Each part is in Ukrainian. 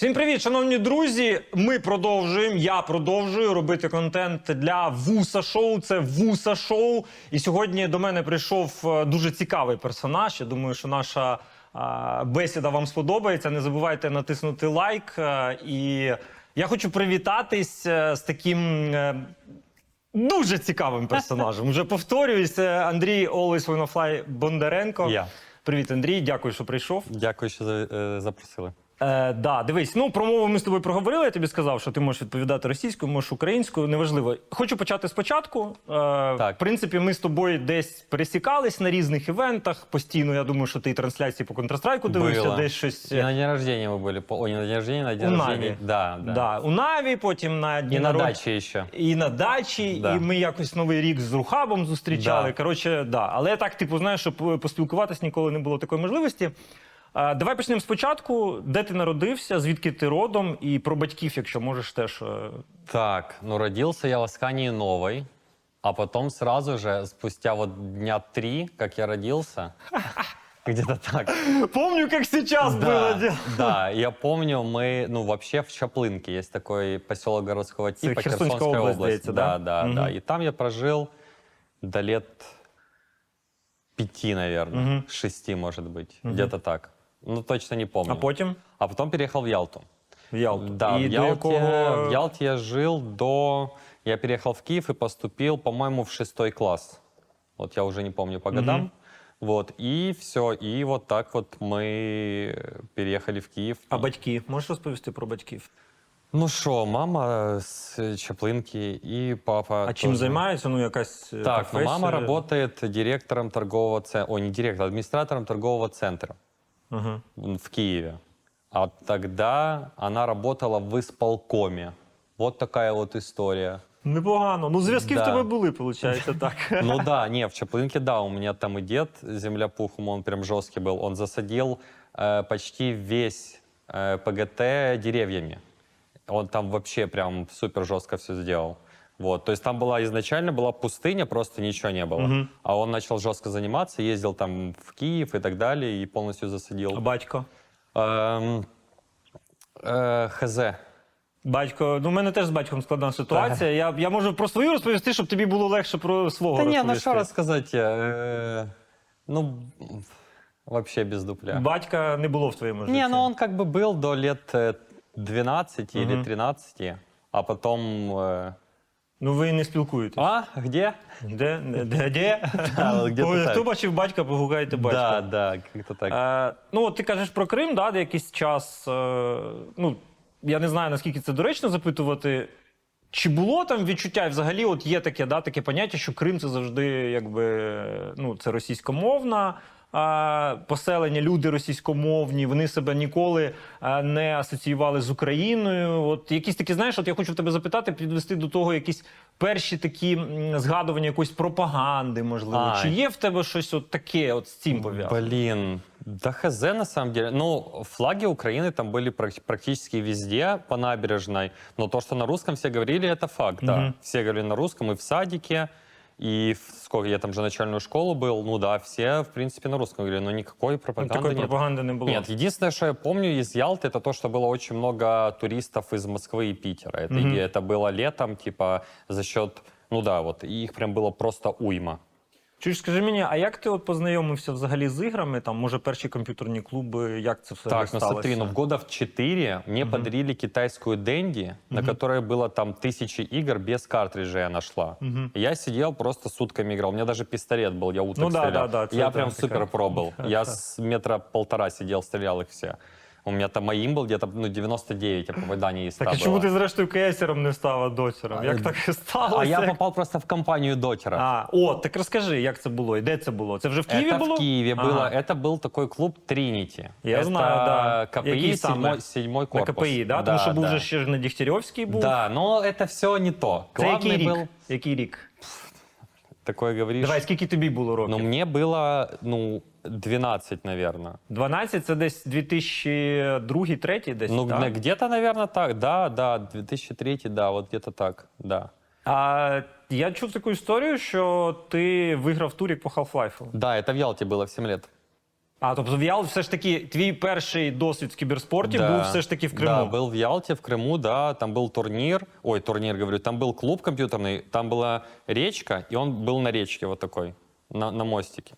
Всім привіт, шановні друзі. Ми продовжуємо. Я продовжую робити контент для вуса шоу. Це вуса шоу. І сьогодні до мене прийшов е, дуже цікавий персонаж. Я думаю, що наша е, бесіда вам сподобається. Не забувайте натиснути лайк. Е, І я хочу привітатись з таким. Дуже цікавим персонажем. Вже повторююся. Андрій Always Wanna Fly Бондаренко. Я. Привіт, Андрій. Дякую, що прийшов. Дякую, що запросили. Е, да, дивись, ну про мову ми з тобою проговорили. Я тобі сказав, що ти можеш відповідати російською, можеш українською. Неважливо. Хочу почати спочатку. Е, Так. В принципі, ми з тобою десь пересікались на різних івентах. Постійно я думаю, що ти і трансляції по Counter-Strike дивився, Было. десь щось. И на день рождения мы были. по- Ой, не на день рождения, на день У рождения. Наві. Да, да. Да, у Наві, потім на дні И на народ- даче еще. І на дачі, Да. і ми якось новий рік з Рухабом зустрічали. Да. Коротше, да. Але так, типу, знаєш, щоб поспілкуватись ніколи не було такої можливості. А, давай почнемо спочатку. Де ти народився, звідки ти родом, і про батьків, якщо можеш теж. е, Так, ну родился я в Аскании Новой, а потом сразу же, спустя вот дня три, как я родился, где-то так. Помню, як сейчас було Да, діло. да, я помню, мы, ну, вообще в Чаплынке есть такой поселок городского типа, Херсонская Херсонская область, область. здається, да? да, да, Мгм. да. И там я прожил до лет пяти, наверное, Мгм. шести, может быть, где-то так. Ну, точно не помню. А потім А потом переехал в Ялту. в Ялту. Да, і в, Ялте, якого... в Ялте я жил до... Я переехал в Киев и поступил, по-моему, в шестой класс. Вот я уже не помню по годам. Вот, и все, и вот так вот мы переехали в Киев. А батьки? Можеш розповісти про батьків? Ну что, мама с Чаплынки и папа А чим тоже. займаються? Ну, якась е, Так, ну мама работает директором торгового центра, ой, не директором, администратором торгового центра Ага. в Киеве. А тогда она работала в исполкоме. Вот такая вот история. Непогано. Ну, зв'язки в Да. тебе були, виходить, так. Ну да, не, в Чаплынке, да, у меня там и дед земля пухом, он прям жесткий был. Он засадил э, почти весь э, ПГТ деревьями. Он там вообще прям супер жестко все сделал. Вот, то есть там была изначально была пустыня, просто ничего не было. Мгм. А он начал жестко заниматься, ездил там в Киев и так далее, и полностью засадил. А батько? Эм, э, хз. Батько, ну в мене теж з батьком складна ситуація. Я, я можу про свою розповісти, щоб тобі було легше про свого Да не, ну розповісти. что рассказать я? Э, ну, вообще без дупля. Батька не було в твоєму житті. Не, ну он как бы был до лет э, 12 или Мгм. 13, а потом... э, Ну ви не спілкуєтесь. А, где? Де? Де? Де? де? Да, где-то Ой, так. Хто бачив батька, погукайте батька. Да, да, как-то так. Е, ну, от ти кажеш про Крим, да, де якийсь час. Е, ну, я не знаю, наскільки це доречно запитувати. Чи було там відчуття, і взагалі от є таке, да, таке поняття, що Крим це завжди якби, ну, це російськомовна поселення, люди російськомовні, вони себе ніколи а, не асоціювали з Україною. От якісь такі, знаєш, от я хочу в тебе запитати, підвести до того якісь перші такі м, згадування якоїсь пропаганди, можливо. А. Чи є в тебе щось от таке, от з цим пов'язано? Блин, да хз на самом деле. Ну, флаги Украины там были прак- практически везде по набережной, но то, что на русском все говорили, это факт, да. Мгм. Все говорили на русском и в садике, и в, сколько я там же начальную школу был, ну да, все, в принципе, на русском говорили, но никакой Ну, пропаганды такої нет. пропаганди не було. Нет, единственное, что я помню из Ялты, это то, что было очень много туристов из Москвы и Питера. Это, Мгм. и это было летом, типа, за счет, ну да, вот, и их прям было просто уйма. Чуєш, скажи мені, а як ти от познайомився взагалі з іграми? Там, може, перші комп'ютерні клуби, як це все Так, ну сталося? смотри, ну в года в 4 мне подарили китайскую Дэнди, на которой было там тысячи игр без картриджа я нашла. Мгм. И Я сидел просто сутками играл. У меня даже пистолет был, я уток Ну да, стрелял. да, да, я это прям такая- супер про был. Я с метра полтора сидел, стрелял их все. У меня там моим был где-то ну, 99, а попаданий из 100 Так а чому было. ти зрештою кейсером не став, а дотером? А, Як так і сталося? А я Як- попал просто в компанию дотера. А, о, так розкажи, як це було і де це було? Це вже в Києві это було? в Киеве Ага. было. Это был такой клуб Тринити. Я это знаю, да. КПИ, Який саме? седьмой, седьмой На корпус. КПІ, да? Тому що був да. же ще ж на Дігтярьовський був. Да, но это все не то. Це який Главный рік? был... Який рік? Такое говоришь. Давай, скільки тобі було років? Ну, мне было, ну, 12, наверное. 12 це десь 2002 3 десь, Ну, так? на- где-то, наверное, так. Да, да, 2003, да, вот где-то так, да. А я чув таку історію, що ти виграв турік по Half-Life. Да, это в Ялте было в 7 лет. А тобто в Ял все ж таки твій перший досвід в кіберспорті Да. був все ж таки в Криму. Да, был в Ялте, в Крыму, да, там был турнир, ой, турнир, говорю, там был клуб компьютерный, там была речка, и он был на речке вот такой, на, на мостике.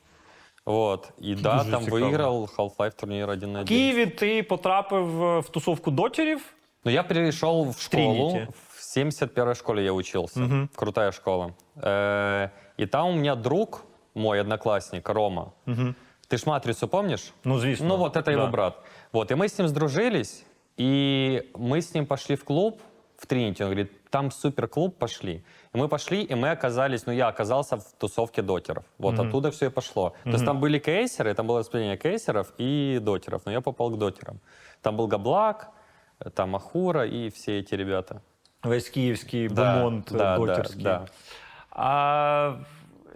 Вот, и да, Дуже там цікаво. выиграл Half-Life турнир один на В один. Києві ти потрапив е, в тусовку дотерів. Но я перешел в школу, Тринити. в 71 школе я учился, крутая школа. Э, И там у меня друг, мой одноклассник, Рома, ты ж «Матрицу» помнишь? Ну, звісно. Ну вот это его Да. брат. Вот, и мы с ним сдружились, и мы с ним пошли в клуб, в Тринити, он говорит, там супер клуб, пошли. И мы пошли, и мы оказались, ну я оказался в тусовке дотеров. Вот оттуда все и пошло. То есть там были кейсеры, там было распределение кейсеров и дотеров, но я попал к дотерам. Там был Габлак, э, там Ахура и все эти ребята. Весь київський Да, бомонд е, да, да, да. А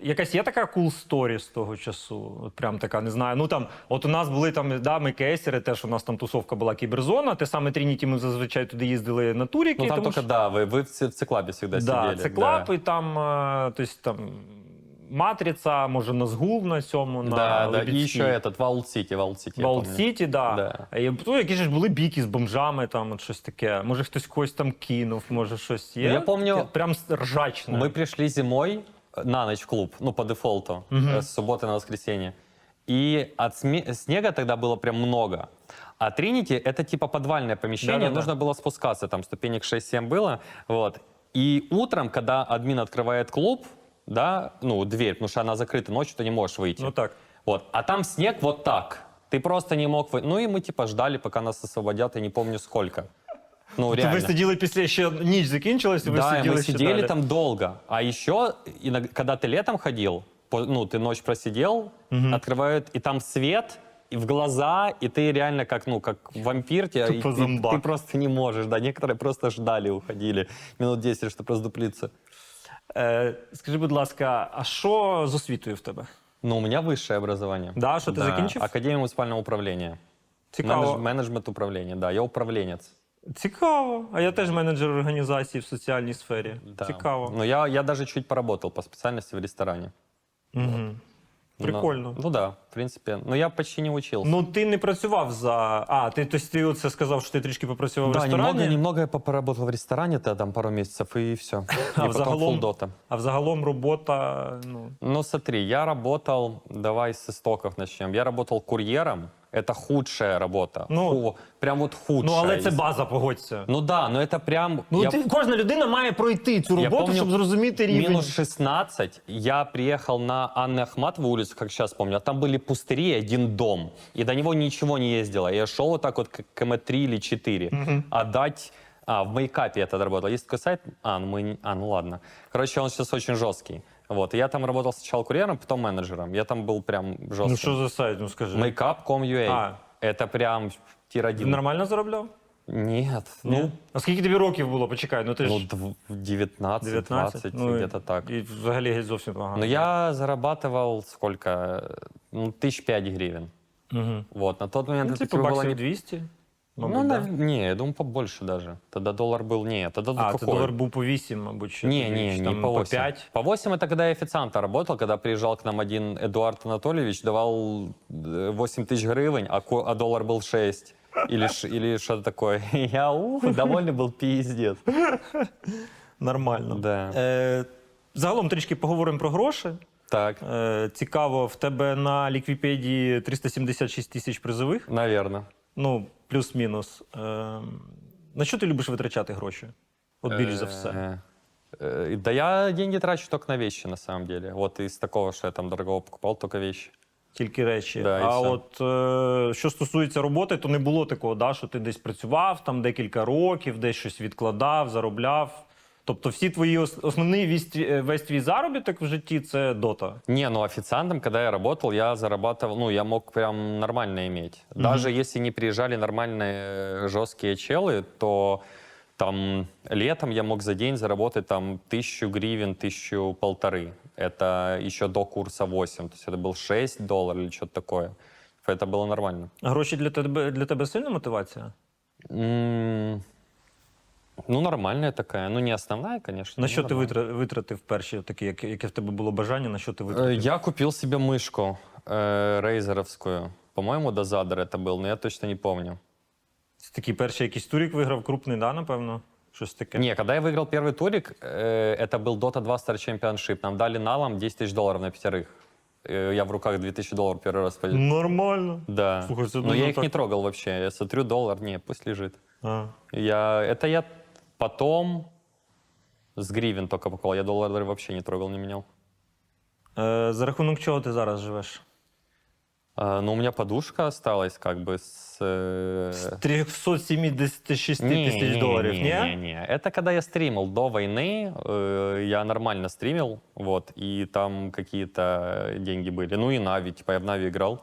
якась є така cool story з того часу? От прям така, не знаю. Ну там, от у нас були там, да, ми кейсери, теж у нас там тусовка була кіберзона. Те саме Трініті, ми зазвичай туди їздили на туріки. Ну там тому только, що- да, вы, вы в, ц- в циклабе всегда да, сидели. це клап, і там, е, тобто, там Матриця, може, Назгул на цьому, на Да, да, и Лебідській. еще этот, Ваулт Сити, Ваулт Сити. я Ваут помню. Сіті, да. Да. І, ну, які ж були біки з бомжами, там от щось таке. Може, хтось когось там кинув, може щось є. Ну, я помню, Таке Прям ржачне. Мы пришли зимой э, на ночь в клуб, ну, по дефолту, э, с субботы на воскресенье. И от снега тогда было прям много. А Тринити — это типа подвальное помещение, Да-да-да. нужно было спускаться, там ступенек 6-7 было. Вот. И утром, когда админ открывает клуб, да, ну, дверь, потому что она закрыта ночью, ты не можешь выйти. Ну так. Вот. А там снег вот так. Ты просто не мог вы... Ну и мы типа ждали, пока нас освободят, я не помню сколько. Ну, То реально. ви сиділи після ще ніч закінчилась, і ви Да, и сиділи мы ще сидели далі. там долго. А еще, иног- когда ты летом ходил, по- ну, ты ночь просидел, открывают, и там свет, и в глаза, и ты реально как, ну, как вампир, тебя, и Тупо ты, зомбак. ты просто не можешь, да. Некоторые просто ждали, уходили минут 10, чтобы раздуплиться. Е, скажи, будь ласка, а що з освітою в тебе? Ну, у меня высшее образование. Да, что ты закінчив? Академия муниципального управления. Цікаво. Менедж- менеджмент управления, да, я управленец. Цікаво. А я теж менеджер організації в соціальній сфері. Да. Цікаво. Но я, я даже чуть поработал по специальности в ресторане. Угу. Прикольно. Ну, ну да, в принципе. Но я почти не учился. Ну, ти не працював за. А, ти, тобто, ти оце сказав, що ти трішки попрацював в Да, ресторані. немного, немного я поработал в ресторане, тогда там пару месяцев, и все. А и потом взагалом, full а взагалом робота. Ну, Ну смотри, я работал, давай с истоков начнем. Я работал курьером, это худшая работа. Ну, Ху- прям вот худшая. ну але це из- база, погодься. Ну да, но это прям... Ну, я- ти, кожна людина має пройти цю Я роботу, помню, щоб зрозуміти рівень. Минус 16, я приехал на Анны Ахматову улицу, как сейчас помню, а там были пустыри и один дом, и до него ничего не ездило. Я шел вот так вот к КМ-3 или 4, отдать... А, в Мейкапе я тогда работал. Есть такой сайт? А, ну, мы... не- а, ну ладно. Короче, он сейчас очень жесткий. Вот, и я там работал сначала курьером, потом менеджером. Я там был прям жесткий. Ну що за сайт, ну скажи. Makeup.com.ua. А. Это прям тир Ти один. нормально заробляв? Нет, Ні? ну, А скільки тобі років було? Почекай, ну ти ну, ж дв- 19, 19, 20, ну, где-то так. І взагалі геть зовсім погано. Но я зарабатывал сколько? Ну, тысяч пять гривен. Угу. Вот, на тот момент Ну, это типу типа было баксів не... 200? Ну, Мабуть, да? нав- не, я думаю, побольше даже. Тогда доллар был... Не, тогда А, какой? це долар був по 8, мабуть, ще. Не, тоді, не, чи не там по 8. 5. По 8 это когда я официантом работал, когда приезжал к нам один Эдуард Анатольевич, давал э, 8 тысяч гривен, а, ко- а доллар был 6. Или, ш- или что-то такое. Я ух, довольный был пиздец. Нормально. Да. Е, загалом трішки поговоримо про гроші. Так, Е, цікаво, в тебе на ліквіпедії 376 тисяч призових. наверное. Ну, плюс-мінус. Е, на що ти любиш витрачати гроші? От більш за все. Э, Да я деньги трачу только на вещи, на самом деле. Вот из такого, что я там дорогого покупал, только вещи. Тільки речі. Да, і а все. от е, що стосується роботи, то не було такого, да, що ти десь працював там декілька років, десь щось відкладав, заробляв. Тобто всі твої ос- основний весь, твій- е, весь твій заробіток в житті це дота. Не, ну официантом, когда я работал, я зарабатывал, ну, я мог прям нормально иметь. Даже если не приезжали нормальные э, жесткие челы, то там летом я мог за день заработать там тысячу гривен, тысячу полторы. Это еще до курса 8, то есть это был 6 долларов или что-то такое. Это было нормально. Гроші для тебе для тебе сильна мотивація? М, Ну, нормальная такая. Ну, не основная, конечно. На но що ти нормальная. витра- витратив перші, такі, яке, яке в тебе було бажання, на що ти Э, витратив? Я купил себе мышку э, рейзеровскую. По-моему, дозадер это был, но я точно не помню. Це такий перший якийсь турік виграв, крупний, да, напевно? Щось таке. Не, когда я выиграл первый турик, э, это был Dota 2 Star Championship. Нам дали налом 10 тысяч долларов на пятерых. Э, я в руках 2000 долларов первый раз подел. Нормально. Да. Слушай, это Но нужно я их так- не трогал вообще. Я смотрю, доллар, не, пусть лежит. А. Я, это я потом с гривен только покупал. Я доллары вообще не трогал, не менял. Е, за рахунок чого ти зараз живеш? А, но у меня подушка осталась как бы с... э, 376 не, тисяч не, доларів, не, ні? не, не. Это когда я стримил до войны, э, я нормально стримил, вот, и там какие-то деньги были. Ну и Нави, типа я в Нави играл.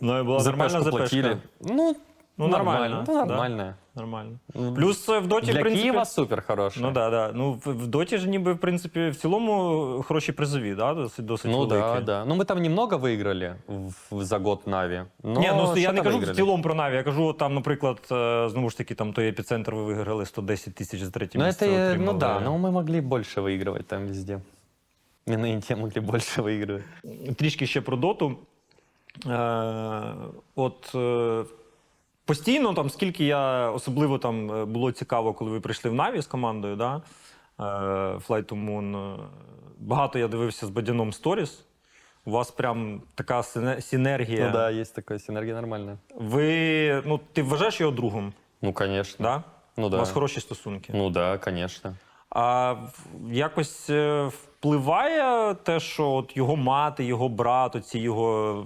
Ну, і була За нормальна пешку запешка? платили. Ну, Ну, нормально, Ну, да. нормально. Нормально. Ну, Плюс е, в доті, Для в принципі... Киева супер хороший. Ну да, да. Ну, в, в доті ж ніби, в принципі, в цілому хороші призові, да? досить, досить Ну великі. да, да. Ну мы там немного выиграли в- за год Нави. Но Ні, ну я не что-то кажу в выиграли. цілому про Наві. Я кажу, от там, наприклад, е, знову ж таки, там той епіцентр ви виграли 110 тисяч за третє Ну місце. это, э, отримали. ну да, но мы могли больше выигрывать там везде. И на Инте могли больше выигрывать. Трішки ще про доту. Е, от е, постійно, там, скільки я особливо там е, було цікаво, коли ви прийшли в Наві з командою, да? е, Flight to Moon, е, багато я дивився з Бадяном Сторіс. У вас прям така синергія. Ну да, есть такая синергия нормальная. Ви, ну, ти вважаєш його другом, Ну, конечно. да? Ну У вас хороші стосунки. Ну да, конечно. А якось впливає те, що от його мати, його брат, оці його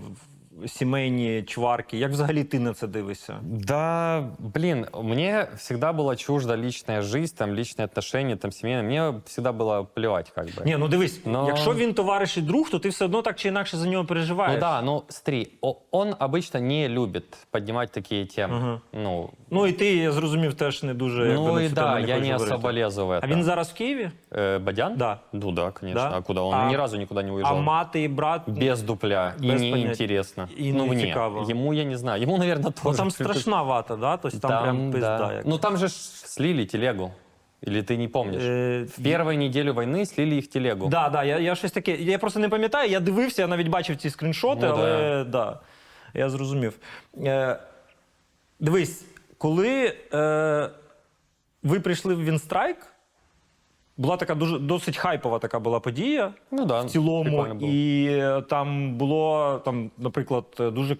сімейні чварки. Як взагалі ти на це дивишся? Да, блин, мне всегда была чужда личная жизнь, там, личные отношения, там, семейные. Мне всегда было плевать, как бы. Ні, ну дивись, Но- якщо він товариш і друг, то ти все одно так чи інакше за нього переживаєш. Ну да, ну смотри, о- он обычно не любит поднимать такие темы. Ага. Ну, Ну і ти, я зрозумів, теж не дуже якби, ну на и цю да, тему не я хочеш не говорити. особо лезу в это. А він зараз в Києві? Э, Бадян? Да. Ну да, конечно. Да? А куда? Он А- ни разу никуда не А уезжал. мати і брат. Без дупля. Без и понятия. неинтересно. И ну, не мне. цікаво. Ему я не знаю. Ему, наверное, тоже. Ну, там страшна вата, да? Тобто там, прям пизда. да. як. Ну там же ж слили телегу. Или ты не помнишь? Е, В первую неделю войны слили их телегу. Да, да, я, я щось таке. Я просто не пам'ятаю, я дивився, я навіть бачив ці скріншоти, Ну, але да. я зрозумів. Е, дивись, коли е, ви прийшли в Вінстрайк, була така дуже досить хайпова така була подія Ну да. в цілому. прикольно было. І е, там було, там, наприклад, е, дуже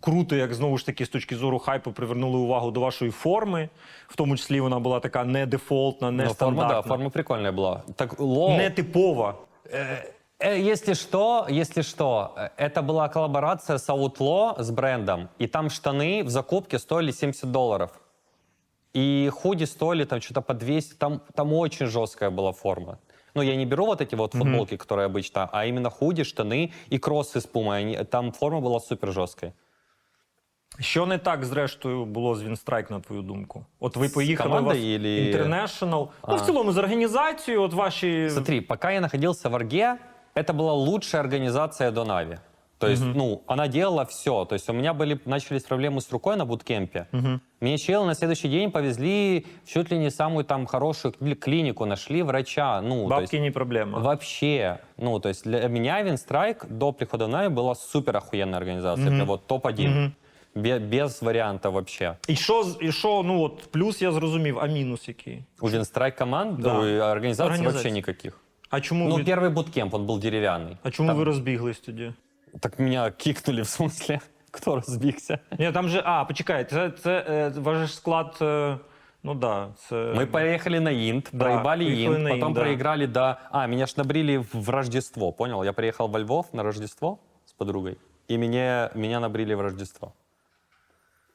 круто, як знову ж таки, з точки зору хайпу привернули увагу до вашої форми. В тому числі вона була така не дефолтна, не Но форма, да, стандартна, форма прикольная была. Так, лоу. не типова. Э, Если что, если что, э, это была коллаборация с Outlaw, с брендом, и там штаны в закупке стоили 70 долларов. И худи стоили там что-то по 200, там, там очень жесткая была форма. Ну, я не беру вот эти вот футболки, которые обычно, а именно худи, штаны и кроссы с пумой. Они, там форма была супер жесткой. Що не так, зрештою, було з Вінстрайк, на твою думку? От ви поїхали у вас командою или- International. Ну, в А. цілому, з організацією, от ваші. Смотри, пока я находился в Арге, это была лучшая организация до Нави. То есть, ну, она делала все. То есть у меня были, начались проблемы с рукой на буткемпе. Мне челы на следующий день повезли в чуть ли не самую там хорошую кли- клинику, нашли врача. Ну, то есть, Бабки не проблема. вообще. Ну, то есть для меня Винстрайк до прихода в Нави была супер охуенная организация. Прям вот топ-1. Бе- без варианта вообще. І що, з- і що, ну от плюс я зрозумів, а мінус який? У Винстрайк команд, Да. ну, и организаций Организаций. вообще никаких. А чому, Ну, ви, первый буткемп, он был деревянный. а чому ви розбіглись тоді? Так меня кикнули, в смысле? Кто разбегся? Ні, там же. А, почекай, це, це е, ваш склад. Е, ну да, це. Мы поехали на Инт, Да, проебали поехали Инт, на потом Инт, да. проиграли до... А, меня ж набрили в Рождество, понял? Я приехал во Львов на Рождество с подругой, и меня, меня набрили в Рождество.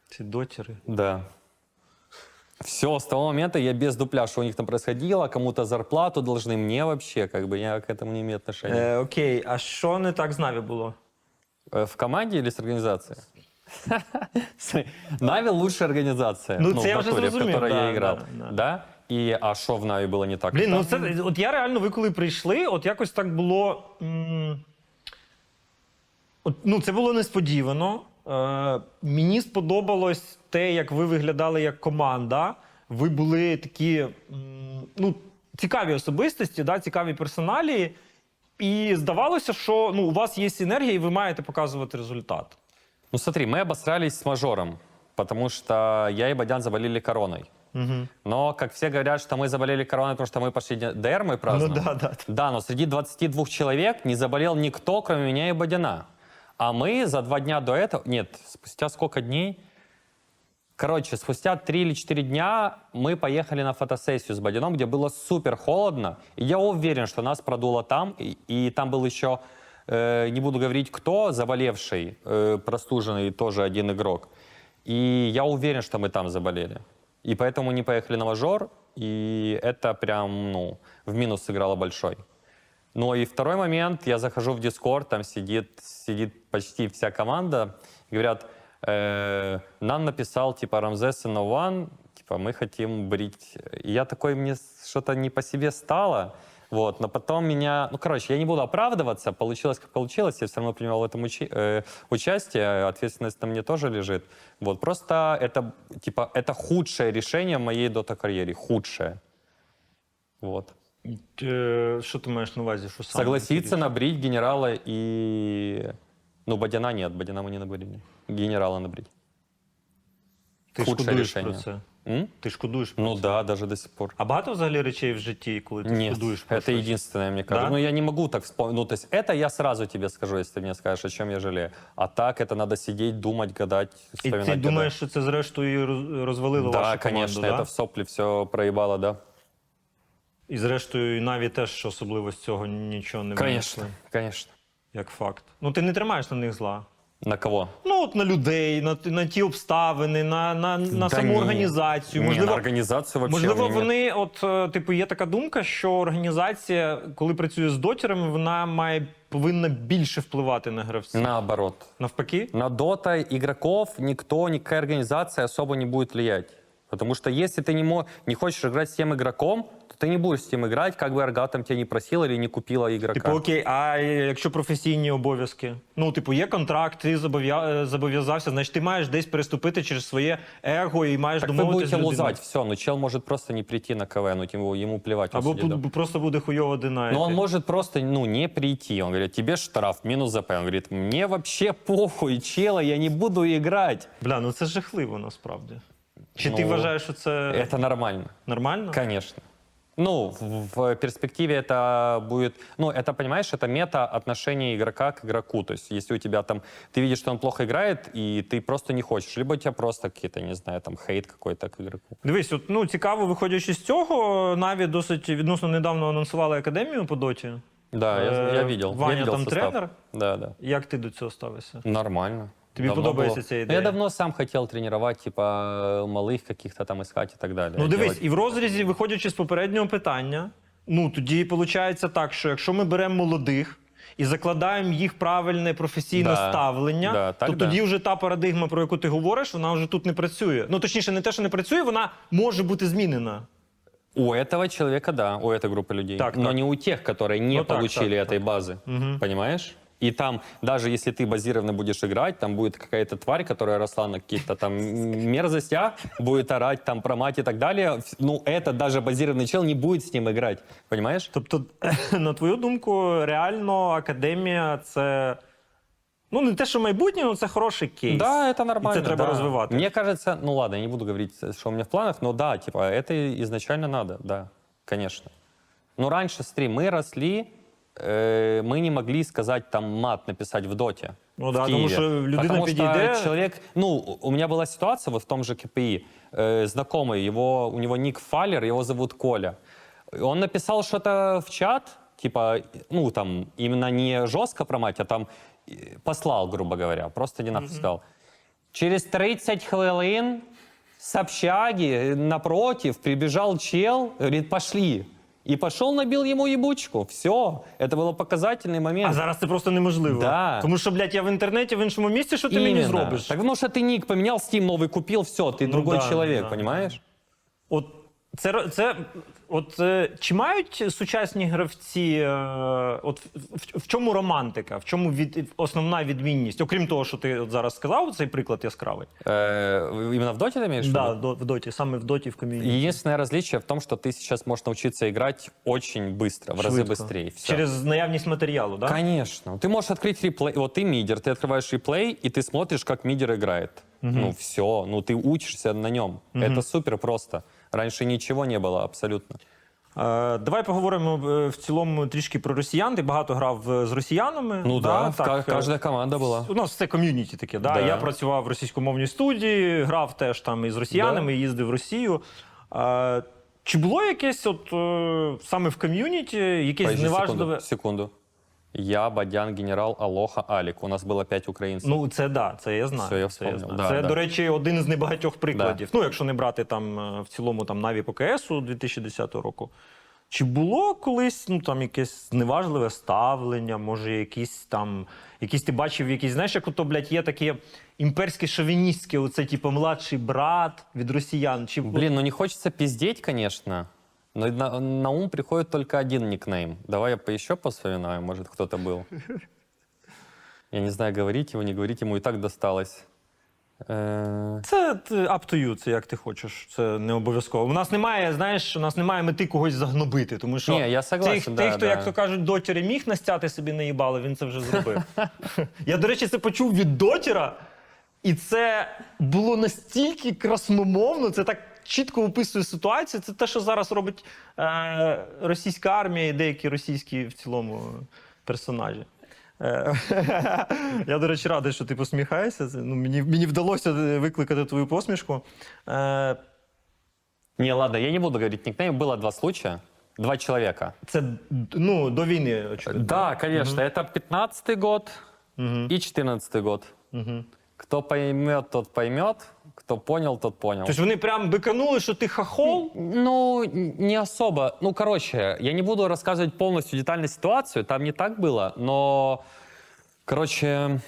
Ці дотери. Да. Все, с того момента я без дупля, что у них там происходило, кому-то зарплату должны, мне вообще, как бы, я к этому не имею отношения. Е, окей, а що не так з Наві було? Э, В команде или с организацией? Смотри, Нави лучшая организация, Ну, в це я вже натуре, в зрозумів, которой да, я играл. да, да. Да? И, а что в Нави было не так? Блін, ну Там- це от я реально, ви коли прийшли, от якось так було. м, От, ну, це було несподівано. Е, мені сподобалось те, як ви виглядали як команда. ви були такі м, ну, цікаві особистості, да, цікаві персоналі. І здавалося, що ну, у вас є синергія, і ви маєте показувати результат. Ну смотри, мы обосрались с мажором, потому что я и Бадян заболели короной. Но, как все говорят, что мы заболели короной, потому что мы пошли ДР, мы празднуем. Ну да, да. Да, но среди 22 человек не заболел никто, кроме меня и Бадяна. А мы за два дня до этого... Нет, спустя сколько дней? Короче, спустя 3 или 4 дня мы поехали на фотосессию с Бадяном, где было супер холодно. И я уверен, что нас продуло там. И, и там был еще, э, не буду говорить кто, заболевший, э, простуженный тоже один игрок. И я уверен, что мы там заболели. И поэтому не поехали на мажор. И это прям, ну, в минус сыграло большой. Ну и второй момент, я захожу в Дискорд, там сидит, сидит почти вся команда, и говорят, э, нам написал типа Рамзес и Нован, типа мы хотим брить. И я такой, мне что-то не по себе стало, вот, но потом меня, ну короче, я не буду оправдываться, получилось как получилось, я все равно принимал в этом учи- э, участие, ответственность на мне тоже лежит, вот, просто это, типа, это худшее решение в моей дота-карьере, худшее, вот. Е, Що ти маєш на увазі? Що саме? Согласиться набрить генерала и... Ну, Бадяна нет, Бадяна мы не набрили. Генерала набрить. Ти худше шкодуєш рішення. про це. М? Ти шкодуєш про Ну це. да, даже до сих пор. А багато взагалі речей в житті, коли ти Нет, шкодуєш про это щось? единственное, мне кажется. Да? Ну, я не могу так вспомнить. Ну, то есть это я сразу тебе скажу, если ты мне скажешь, о чем я жалею. А так это надо сидеть, думать, гадать, І вспоминать. ти когда. думаєш, що це зрештою роз- розвалило Да, вашу команду, конечно, да? это в сопли все проебало, да. І зрештою, і навіть теж особливо з цього нічого не Конечно, винесли, конечно. як факт. Ну ти не тримаєш на них зла. На кого? Ну, от на людей, на, на ті обставини, на, на, на Да саму ні. організацію. Можливо, на организацию вообще можливо, вони, от, е, типу, є така думка, що організація, коли працює з дотерами, вона має повинна більше впливати на гравців. Наоборот. Навпаки? На дота игроков никто, никакая организация особо не будет влиять. Потому что если ты не, мо- не хочешь играть с тем игроком, то ты не будешь с тем играть, как бы Арга там тебя не просила или не купила игрока. Типу, окей, а якщо професійні обов'язки? Ну, типу, є контракт, ти зобов'я- е, зобов'язався, значить ти маєш десь переступити через своє его і маєш так вы домовитися з будете людиною. лузать, все, но чел может просто не прийти на КВ, ну ему, ему плевать. он Або сидит бу- дома. просто буде хуйово динає. Но он может просто, ну, не прийти. Он говорит, тебе штраф, минус ЗП. Он говорит, мне вообще похуй, чела, я не буду играть. Бля, ну це жахливо насправді. Чи ти Ну, вважаєш, що це Это нормально. нормально? Конечно. Ну, в, в перспективе это будет... Ну, это, понимаешь, это мета отношения игрока к игроку. То есть, если у тебя там... Ты видишь, что он плохо играет, и ты просто не хочешь. Либо у тебя просто какие-то, не знаю, там, хейт какой-то к игроку. Дивись, от, ну цікаво, виходячи з цього, Наві досить відносно недавно анонсували академію по доті. Да, я, Э, я видел. Ваня я видел там состав. тренер? Да, да. Як ти до цього ставишся? Нормально. Тебе Давно подобается было. эта Ну, идея? Я давно сам хотел тренировать, типа, малых каких-то там искать и так далее. Ну дивись, Делать. і в розрізі, виходячи з попереднього питання, ну тоді виходить так, що якщо ми беремо молодих і закладаємо їх правильне професійне Да. ставлення, Да, так то да. тоді вже та парадигма, про яку ти говориш, вона вже тут не працює. Ну точніше, не те, що не працює, вона може бути змінена. У этого человека, да, у этой группы людей. Так, но так. не у тех, которые не Ну, так, получили так, этой базы. Понимаешь? И там, даже если ты базированно будешь играть, там будет какая-то тварь, которая росла на каких-то там мерзостях, будет орать там про мать и так далее. Ну, этот даже базированный чел не будет с ним играть. Понимаешь? Тобто, на твою думку, реально академія це. Ну, не те, що майбутнє, але це хороший кейс. Да, это нормально. І це треба да. розвивати. Мне кажется, ну ладно, я не буду говорить, что у меня в планах, но да, типа, это изначально надо, да, конечно. Но раньше, смотри, мы росли, э, мы не могли сказать там мат написать в доте. Ну в да, тому Киеве. що людина Потому підійде- что человек, ну, у меня была ситуация вот в том же КПИ, э, знакомый, его, у него ник Фалер, его зовут Коля. Он написал что-то в чат, типа, ну, там, именно не жестко про мать, а там э, послал, грубо говоря, просто не нахуй сказал. Через 30 хвилин с общаги напротив прибежал чел, говорит, пошли. И пошел, набил ему ебучку. Все. Это был показательный момент. А зараз це просто неможливо. Да. Тому що, блядь, я в інтернеті в іншому місці, що ти мені Именно. зробиш? Так потому что ты ник поменял, Steam новый купил, все, ты другой да, человек, да. понимаешь? От Це, ро- це от е, чи мають сучасні гравці, е, от в, в, в чому романтика, в чому від, основна відмінність? Окрім того, що ти от зараз сказав, цей приклад яскравий. Э, именно в доте ты имеешь в Да, виду? до, в доті, саме в доті в ком'юніті. Единственное различие в том, что ты сейчас можешь научиться играть очень быстро, в разы Швидко. быстрее. Всё. Через наявність матеріалу, да? Конечно. Ты можешь открыть реплей. Вот ты мидер, ты открываешь реплей, и ты смотришь, как мидер играет. Ну, все. Ну, ты учишься на нем. Это супер просто. Раньше ничего не было абсолютно. Е, давай поговоримо е, в цілому трішки про росіян. Ти багато грав е, з росіянами. Ну да, ка- е, каждая команда была. У нас це ком'юніті таке. Да? Да. Я працював в російськомовній студії, грав теж там із росіянами, їздив в Росію. Чи було якесь, от саме в ком'юніті, якесь Подожди зневажливе. секунду, секунду. Я, Бадян, генерал, Алоха, Алик. У нас было пять украинцев. Ну, це да, це я знаю. Все, я це, я знаю. Да, це да. до речі, один з небагатьох прикладів. Ну, якщо не брати там е, в цілому там Наві по КСу 2010 року. Чи було колись ну там якесь зневажливе ставлення, може, якісь там, якісь ти бачив, якісь, знаєш, як ото, блядь, є таке імперське шовіністське, оце, типу, младший брат від росіян. Чи Блин, ну не хочется пиздеть, конечно. Но на, на ум приходит только один никнейм. Давай я по еще посвинаю, может, кто-то был. Я не знаю, говорить его, не говорить, ему и так досталось. Э, Це т- up to you, це як ти хочеш. Це не обов'язково. У нас немає, знаєш, у нас немає мети когось загнобити, тому що Ні, я согласен, тих, да, тих, хто, да. як то кажуть, дотіри міг настяти собі наїбали, він це вже зробив. я, до речі, це почув від дотіра, і це було настільки красномовно, це так чітко описує ситуацію. Це те, що зараз робить е, російська армія і деякі російські в цілому персонажі. Е, Я, до речі, радий, що ти посміхаєшся. Ну, мені, мені вдалося е, викликати твою посмішку. Е, Не, ладно, я не буду говорить никнейм. Было два случая. Два человека. Це ну, до війни, очевидно. Да, конечно. Это 15-й год и 14-й год. Кто поймет, тот поймет. Кто понял, тот понял. Тобто вони прям биканули, що ти хахол. Ну, н- не особо. Ну, короче, я не буду рассказывать полностью детально ситуацию, там не так было, но, короче,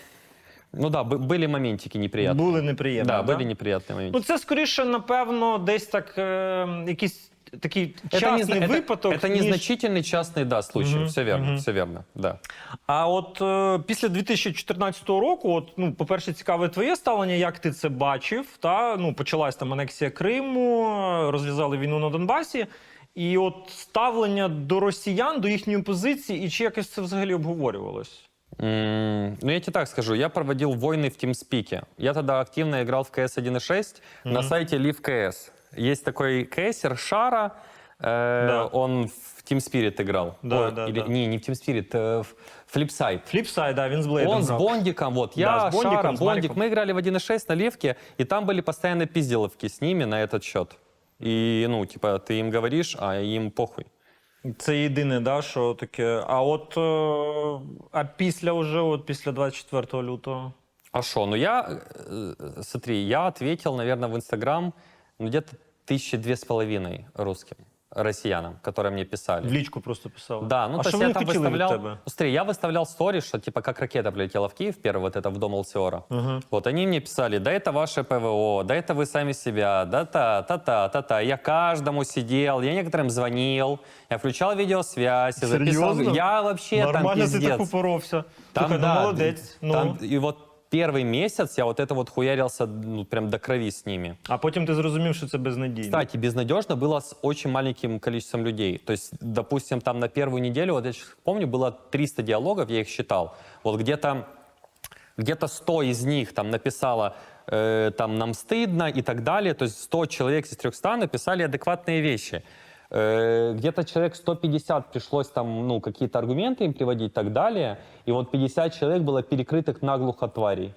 ну да, бы- были моментики неприятные. Були неприємні. да, были неприятные моменты. Ну, це скоріше, напевно, десь так е, якийсь такий частний это, випадок. это ніж- незначительный частный, да, случай. Мгм, Все верно, мгм. все верно, да. А от е, після 2014 року, от, ну, по-перше, цікаве твоє ставлення, як ти це бачив. Та? Ну, почалась там анексія Криму, е, розв'язали війну на Донбасі. І от ставлення до росіян, до їхньої позиції, і чи якось це взагалі обговорювалось? М, Ну, я тебе так скажу, я проводил войны в TeamSpeak. Я тогда активно играл в CS 1.6 на сайте Live CS. Есть такой кейсер Шара, э, Да. он в Team Spirit играл. Да, Ой, да, или- да. Не, не в Team Spirit, э, в Flipside. Фліпсайд, да, він з Блейдом Он с грав. Бондиком, вот, Да, я, с Бондиком, Шара, с Бондик, Мариком. мы играли в 1.6 на Левке, и там были постоянно пизделовки с ними на этот счет. И, ну, типа, ты им говоришь, а им похуй. Це єдине, да, що таке. А от е, а після уже, от після 24 лютого. А что? Ну я, э, смотри, я ответил, наверное, в Инстаграм ну, где-то тысячи две с половиной русским, россиянам, которые мне писали. В лічку просто писав. Да, ну а то що есть я вони там хотіли від выставлял... тебе? Ну, Смотри, я выставлял сторис, что типа как ракета прилетела в Киев, первый вот это в дом Алсиора. Вот они мне писали, да это ваше ПВО, да это вы сами себя, да та та та та та Я каждому сидел, я некоторым звонил, я включал видеосвязь, я записал. Серйозно? Я вообще там Нормально ти пиздец. так упоровся. Там, Слухай, да, ну молодець. Ну. там- и вот первый месяц я вот это вот хуярился ну, прям до крови с ними. А потім ти зрозумів, що це безнадійно. Кстати, безнадежно было с очень маленьким количеством людей. То есть, допустим, там на первую неделю, вот я щас помню, было 300 диалогов, я их считал. Вот где-то где-то 100 из них там написало э, там нам стыдно и так далее. То есть 100 человек из 300 написали адекватные вещи. Э, где-то человек 150 пришлось там, ну, какие-то аргументы им приводить и так далее. И вот 50 человек было перекрытых наглухо тварей.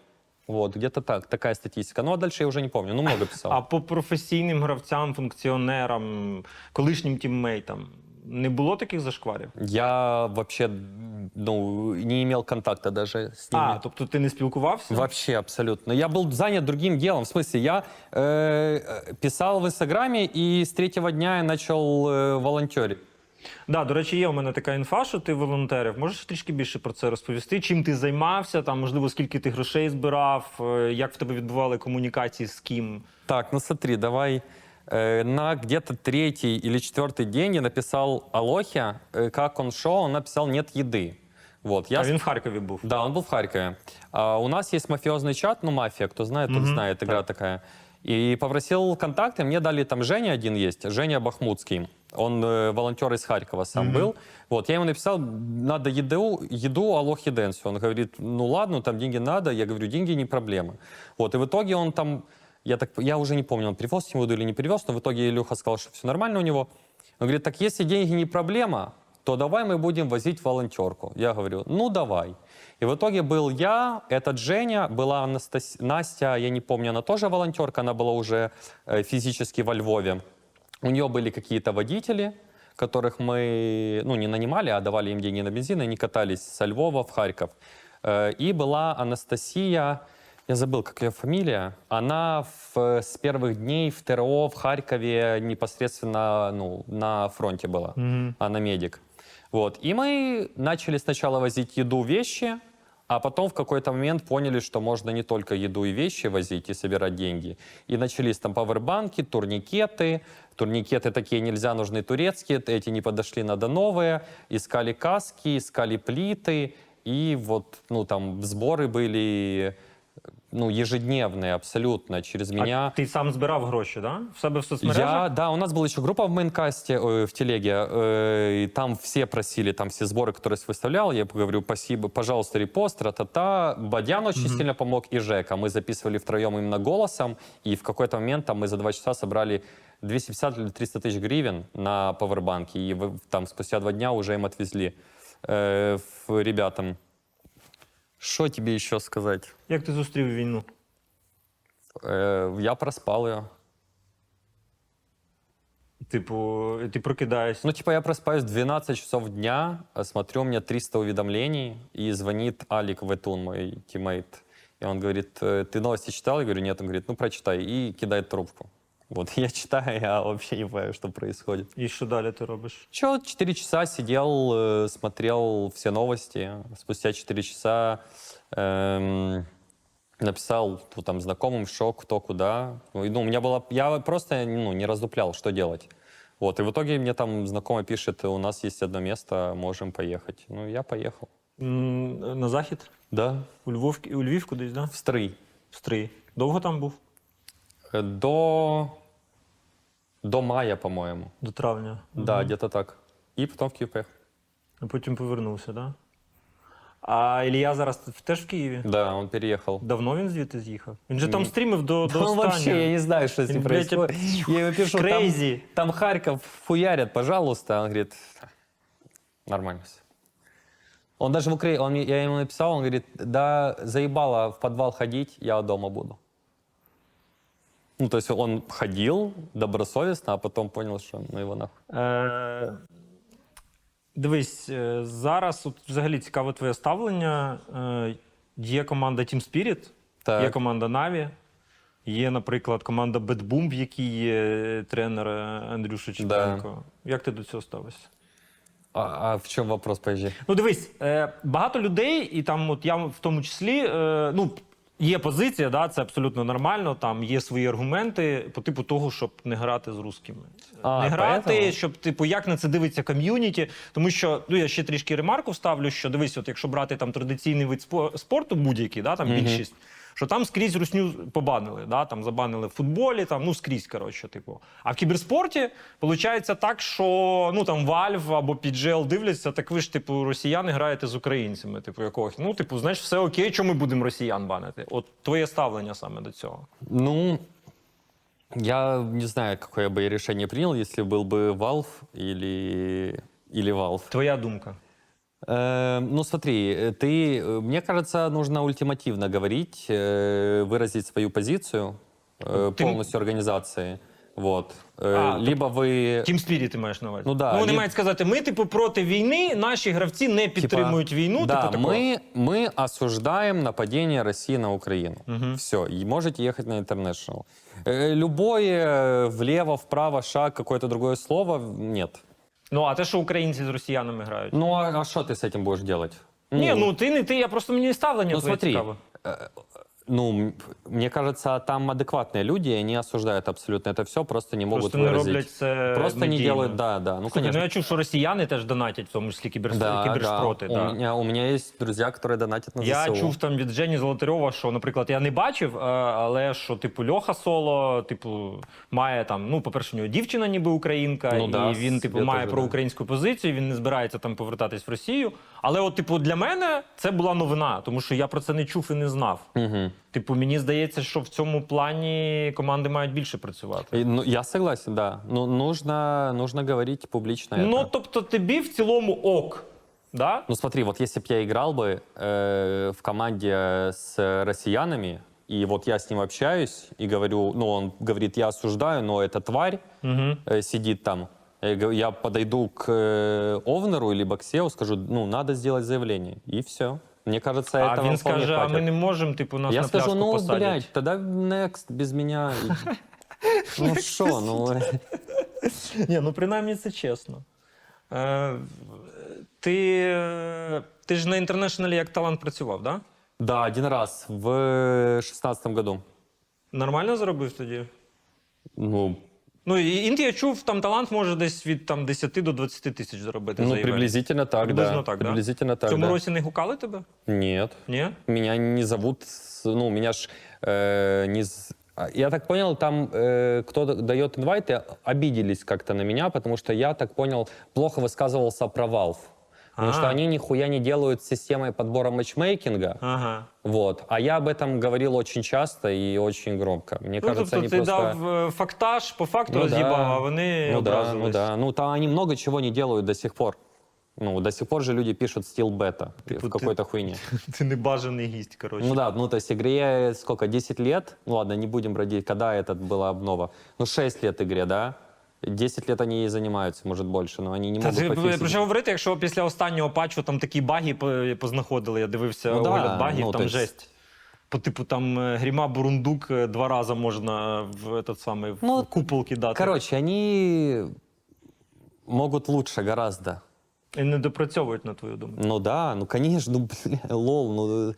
Вот, где-то так, такая статистика. Ну, а дальше я уже не помню, ну, много писал. А по професійним гравцям, функціонерам, колишнім тіммейтам не було таких зашкварів? Я вообще, ну, не имел контакта даже с ними. А, тобто ти не спілкувався? Вообще абсолютно. Я был занят другим делом. В смысле, я э, э, писал в Инстаграме, и с третьего дня я начал э, волонтерить. Да, до речі, є у мене така інфа, що ти волонтерив. Можеш трішки більше про це розповісти? Чим ти займався? Там, можливо, скільки ти грошей збирав, е, як в тебе відбували комунікації з ким? Так, ну смотри, давай Э, На где-то третий или четвертый день я написал Алохе, э, как он шел, он написал «нет еды». Вот, я А він в Харкові був. Да, он был в Харькове. А у нас есть мафиозный чат, ну, мафия, кто знает, тот знает, игра такая. И попросил контакты, мне дали там Женя один есть, Женя Бахмутский. Он э, волонтер из Харькова сам был. Вот, я ему написал, надо еду, еду Алохи Денсу. Он говорит, ну ладно, там деньги надо. Я говорю, деньги не проблема. Вот, и в итоге он там, я, так, я уже не помню, он привез ему или не привез, но в итоге Илюха сказал, что все нормально у него. Он говорит, так если деньги не проблема, то давай мы будем возить волонтерку. Я говорю, ну давай. И в итоге был я, этот Женя, была Анастас... Настя, я не помню, она тоже волонтерка, она была уже э, физически во Львове. У нее были какие-то водители, которых мы, ну, не нанимали, а давали им деньги на бензин, и они катались со Львова в Харьков. Э, И была Анастасия, я забыл, как ее фамилия. Она в- с первых дней в ТРО в Харькове непосредственно ну, на фронте была. Она медик. Вот. И мы начали сначала возить еду, вещи, а потом в какой-то момент поняли, что можно не только еду и вещи возить и собирать деньги. И начались там павербанки, турникеты. Турникеты такие нельзя, нужны турецкие. Эти не подошли, надо новые. Искали каски, искали плиты. И вот, ну, там сборы были ну, ежедневные абсолютно через меня. А ти сам збирав гроші, да? В себе в соцмережах? Я, да, у нас была еще группа в мейнкасте, э, в телеге, э, и там все просили, там все сборы, которые я выставлял, я говорю, спасибо, пожалуйста, репост, та-та-та. Бадян очень сильно помог и Жека. Мы записывали втроем именно голосом, и в какой-то момент там мы за два часа собрали 250 или 300 тысяч гривен на павербанке, и в- там спустя два дня уже им отвезли э, в- ребятам. Что тебе еще сказать? Як ти зустрів війну? Э, я проспал ее. Типу, ти прокидаєшся. Ну, типа, я просыпаюсь в 12 часов дня, а смотрю, у меня 300 уведомлений, и звонит Алик Ветун, мой тиммейт. И он говорит, «Э, ты новости читал? Я говорю, нет. Он говорит, ну, прочитай. И кидает трубку. Вот, я читаю, я вообще не понимаю, что происходит. І що далі ти робиш? Че, 4 часа сидел, э, смотрел все новости. Спустя 4 часа эм, написал ну, там знакомым, что, кто, куда. Ну, и, ну, у меня было... Я просто ну, не раздуплял, что делать. Вот, и в итоге мне там знакомый пишет, у нас есть одно место, можем поехать. Ну, я поехал. М, На захід? Да, У Львов, у Львів кудись, да? в Стрий. В Стрий. Довго там був? Э, До... До мая, по-моему. До травня. Да, где-то так. И потом в Киев поехал. А потім повернувся, да? А Ілля зараз в- теж в Києві? Да, он переехал. Давно він звідти з'їхав? Він же там стрімив до, до Да он вообще, я не знаю, что с ним Блядь, происходит. Я ему пишу, там, там Харьков хуярят, пожалуйста. Он говорит, нормально все. Он даже в Украине, он, мне- я ему написал, он говорит, да заебало в подвал ходить, я дома буду. Ну, то есть он ходил добросовестно, а потом понял, что ну его нахуй. Е, дивись, е, зараз от взагалі цікаве твоє ставлення. Е, є команда Team Spirit, Так. є команда Na'Vi, є, наприклад, команда Bad Boom, в якій є тренер е, Андрюша Чепенко. Як ти до цього ставишся? А, а в чем вопрос, поезжай? Ну, дивись, е, багато людей, і там, от я в тому числі, е, ну. Є позиція, да, це абсолютно нормально. Там є свої аргументи по типу того, щоб не грати з русскими. А, не грати, поэтому? щоб типу, як на це дивиться ком'юніті. Тому що ну я ще трішки ремарку вставлю, що дивись, от якщо брати там традиційний вид спо- спорту, будь-який, да, там більшість Що там скрізь русню побанили, да, там забанили в футболі, там ну скрізь, коротше, типу. А в кіберспорті виходить так, що ну там Valve або PGL дивляться, так ви ж, типу, росіяни граєте з українцями, типу, якогось. Ну, типу, знаєш, все окей, чому ми будемо росіян банити? От твоє ставлення саме до цього. Ну, я не знаю, какое бы я решение принял, если был бы Valve или, или Valve. Твоя думка. Э, ну, смотри, э, ты, э, мне кажется, нужно ультимативно говорить, э, выразить свою позицию э, Ты- полностью организации. Вот. Э, А, Либо вы... Тім Спірі ти маєш на увазі. Ну да, вони лі- мають сказати, ми, типу, проти війни, наші гравці не підтримують війну. да, типу, такого. мы, мы осуждаем нападение России на Украину. Все, и можете ехать на International. Э, Любое э, влево, вправо, шаг, какое-то другое слово, нет. Ну, а те, що українці з росіянами грають. Ну, а а що ти з цим будеш робити? Ні, ну ти не ти, я просто мені ставлення Ну твоє смотри, цікаве. э, Ну, м- мне кажется, там адекватные люди, и они осуждают абсолютно это все, просто не могут Просто не выразить. роблять це Просто не медійно. делают, да, да. Ну, Слухай, конечно. ну я чув, що росіяни теж донатять, в тому числі кібер... да, кібершпроти. да. Да. У, меня, у меня есть друзья, которые донатят на Я ЗСУ. чув там від Жені Золотарьова, що, наприклад, я не бачив, е, але що, типу, Льоха Соло, типу, має там, ну, по-перше, у нього дівчина ніби українка, Ну і да, він, типу, я має теж, да. проукраїнську позицію, він не збирається там повертатись в Росію. Але, от, типу, для мене це була новина, тому що я про це не чув і не знав. Мгм. Типу, мені здається, що в цьому плані команди мають більше працювати. И, ну, я согласен, да. Ну, нужно, нужно говорить публично Ну, это. тобто, тобі в цілому ок. Да? Ну смотри, вот если бы я играл бы э, в команде с россиянами, и вот я с ним общаюсь и говорю, ну он говорит, я осуждаю, но эта тварь э, сидит там. Я говорю, Я подойду к э, Овнеру или Боксеу, скажу, ну надо сделать заявление, и все. Мне кажется, А этого він вполне скаже, а хватит. ми не можемо, типу, нас Я на скажу, пляшку ну, посадять. блядь, тогда next без меня. Ну что, ну... Ні, ну принаймні це чесно. Е, ти, ти ж на інтернешналі як талант працював, да? Да, один раз в шестнадцатом году. Нормально заробив тоді? Ну, Ну, і інт я чув, там талант може десь від там, 10 до 20 тисяч заробити. ну за івент. приблизительно так, Приблизно да. так, да? Приблизительно В так, цьому да. році не гукали тебе? Нет. Ні? Меня не зовут, с- ну, меня ж э, не... з- а, Я так понял, там э, кто д- дает инвайты, обиделись как-то на меня, потому что я так понял, плохо высказывался про Valve. Потому что А. они нихуя не делают с системой подбора матчмейкинга. Ага. Вот. А я об этом говорил очень часто и очень громко. Мне Ну, кажется, тобто они ти просто... дав е, фактаж, по факту Ну роз'їбав, да. а вони ну да, ну да. Ну, там они много чего не делают до сих пор. Ну, до сих пор же люди пишут стил бета Типу в ти- какой-то хуйне. Ти небажаний гість, коротше. Ну да, ну то есть игре сколько, 10 лет? Ну ладно, не будем бродить, когда это была обнова. Ну 6 лет игре, да? 10 лет они ей занимаются, может больше, но они не Та могут ти пофиксить. про що говорити, якщо після останнього патчу там такі баги по- познаходили, я дивився Ну да, огляд багів, ну, там то есть- жесть. По типу там е, гріма Бурундук е, два рази можна в этот самий в Ну, купол кидати. Короче, они могут лучше гораздо. І не допрацьовують, на твою думку. Ну да, ну конечно, ну бля, лол, ну...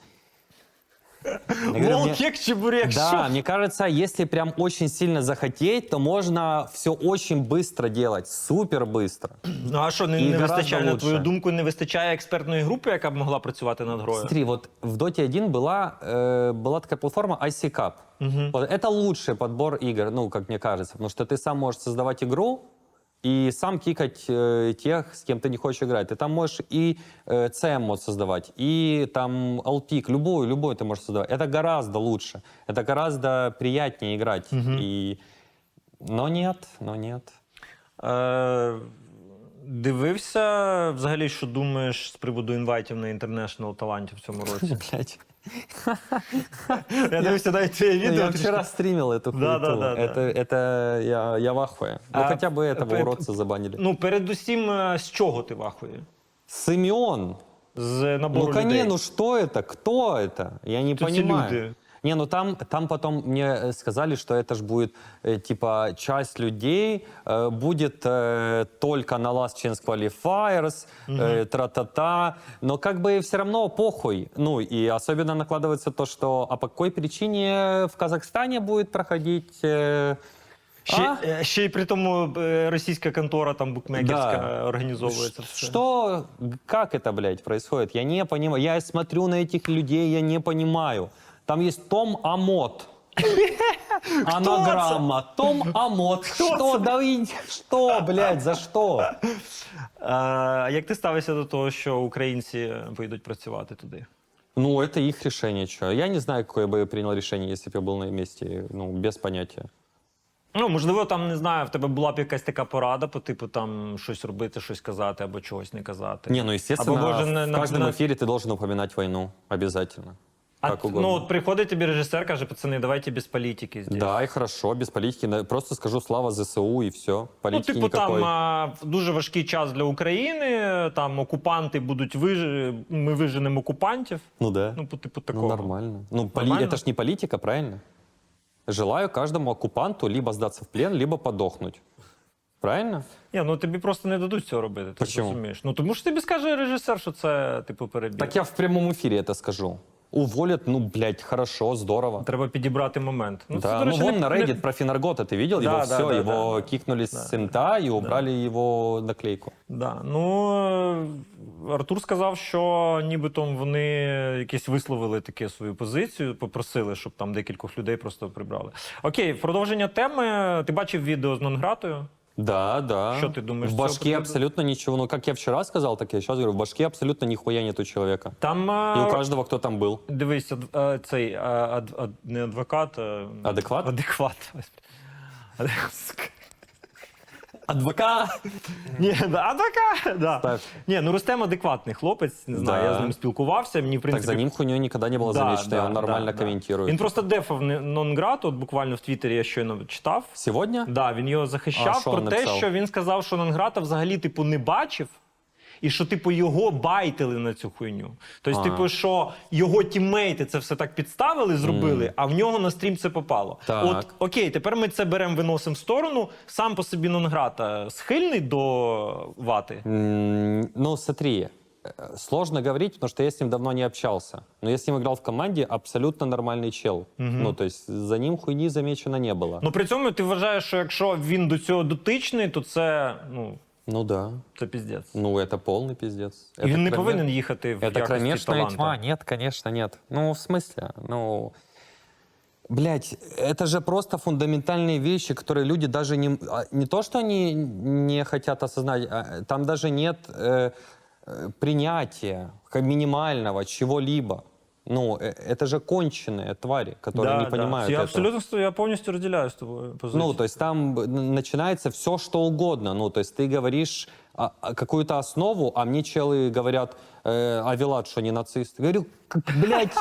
Я говорю, Лол, мне- кек, чебурек, Да, що? мне кажется, если прям очень сильно захотеть, то можно все очень быстро делать, супер быстро. Ну а що, не, І не гораздо вистачає, на твою лучше. думку, не вистачає експертної групи, яка б могла працювати над грою? Смотри, вот в Dota 1 была, э, была такая платформа IC Cup. Вот это лучший подбор игр, ну, как мне кажется, потому что ты сам можешь создавать игру и сам кикать э, тех, с кем ты не хочешь играть. Ты там можешь и э, CM мод создавать, и там LPIC, любую, любую ты можешь создавать. Это гораздо лучше, это гораздо приятнее играть. И... Но нет, но нет. Е, дивився взагалі, що думаєш з приводу інвайтів на інтернешнл талантів в цьому році? Блядь. Я дивився навіть твоє Ну, відео. Я вчера стримил эту Да, хуету. да, да, да. Это, это я, я в ахуе. Ну, А, хотя бы этого пе- уродца забанили. Ну, передусім, е, з чого ти вахує? Симеон. З набору Ну, коне, людей. ну что это? Кто это? Я не Кто эти понимаю. люди? Не, ну там, там потом мне э, сказали, что это ж будет, э, типа, часть людей э, будет э, только на Last Chance Qualifiers, э, тра-та-та. Но как бы все равно похуй. Ну, и особенно накладывается то, что а по какой причине в Казахстане будет проходить... э, Ще, а? е, ще й при тому е, російська контора там букмекерська Да. е, організовує це все. Что, как это, блядь, происходит? Я не понимаю. Я смотрю на этих людей, я не понимаю. Там есть Том Амот. Анаграмма. Том Амот. Что? Да и- что, блядь, за что? А як ти ставишся до того, що українці поїдуть працювати туди? Ну, это их решение, что. Я не знаю, какое бы я принял решение, если бы я был на их месте. Ну, без понятия. Ну, можливо, там не знаю, в тебе була б якась така порада, по типу там щось робити, щось казати або чогось не казати. Не, ну, естественно, Або, може, в на- на- каждом на- эфире ты должен упоминать войну. Обязательно. А, как угодно. ну, от приходить тобі режисер, каже, пацани, давайте без політики. здесь». Да, и хорошо, без политики. На- Просто скажу слава ЗСУ и все. Ну, Политики типу, никакой. там а, дуже важкий час для України, там окупанти будуть виж... ми виженемо окупантів. Ну да. Ну, по типу Ну, такого. нормально. Ну, поли- Нормально? это ж не политика, правильно? Желаю каждому оккупанту либо сдаться в плен, либо подохнуть. Правильно? Ні, ну тобі просто не дадуть цього робити. Ти Почему? розумієш? Ну тому що тобі скаже режисер, що це типу перебір. Так я в прямом эфире это скажу. Уволят, ну, блядь, хорошо, здорово. Треба підібрати момент. да, це, ну вон не- на Reddit про Финаргота ты видел? Да, его да, все, да, его да. кикнули с инта и убрали его наклейку. Да. Ну, е, Артур сказав, що нібито вони якісь висловили таке свою позицію, попросили, щоб там декількох людей просто прибрали. Окей, в продовження теми. Ти бачив відео з Нонгратою? Да, да. Что ты думаешь, В с башке этого абсолютно ничего. Ну, как я вчера сказал, так я сейчас говорю, в башке абсолютно нихуя нет у человека. Там И е, у каждого, кто там был. дивись, ад- е, цей е, ад- ад- не адвокат, а Адекват? адекват. Адвокат! Ні, да, адвокат, да. Ні, ну Рустем адекватний хлопець, не знаю, Да. я з ним спілкувався, мені в Так принципі за ним хуйней никогда не было Да, замечено, и он нормально да. комментирует. Він просто дефав не- Нонграту, от буквально в Твіттері я щойно читав. Сегодня? Да, він його А захищав що про він те, написав? що він сказав, що Нонграта взагалі типу не бачив І що, типу, його байтили на цю хуйню. Тобто, А. типу, що його тіммейти це все так підставили, зробили, а в нього на стрім це попало. Так. От окей, тепер ми це беремо, виносимо в сторону. Сам по собі Нонграта схильний до вати. М, Ну, смотри, э, сложно говорить, потому что я с ним давно не общался. Но я с ним играл в команде, абсолютно нормальный чел. Ну, то есть за ним хуйни замечено не было. Ну при цьому ти вважаєш, що якщо він до цього дотичний, то це ну Ну да. це піздець. Ну, это полный пиздец. І він не кроме- повинен їхати в Это якості кромешная таланта. тьма. Нет, конечно, нет. Ну, в смысле? Ну, блядь, это же просто фундаментальные вещи, которые люди даже не... а, Не то, что они не хотят осознать, а, там даже нет э, э, принятия ка- минимального чего-либо. Ну, э, это же конченые твари, которые не понимают Я этого. абсолютно з тобою- я повністю розділяю з тобою позицію. Ну, то есть там б- н- начинается все, что угодно. Ну, то есть ты говоришь а, а, какую-то основу, а мне челы говорят, э, а Вилат что, не нацист? Говорю, «Как, блядь,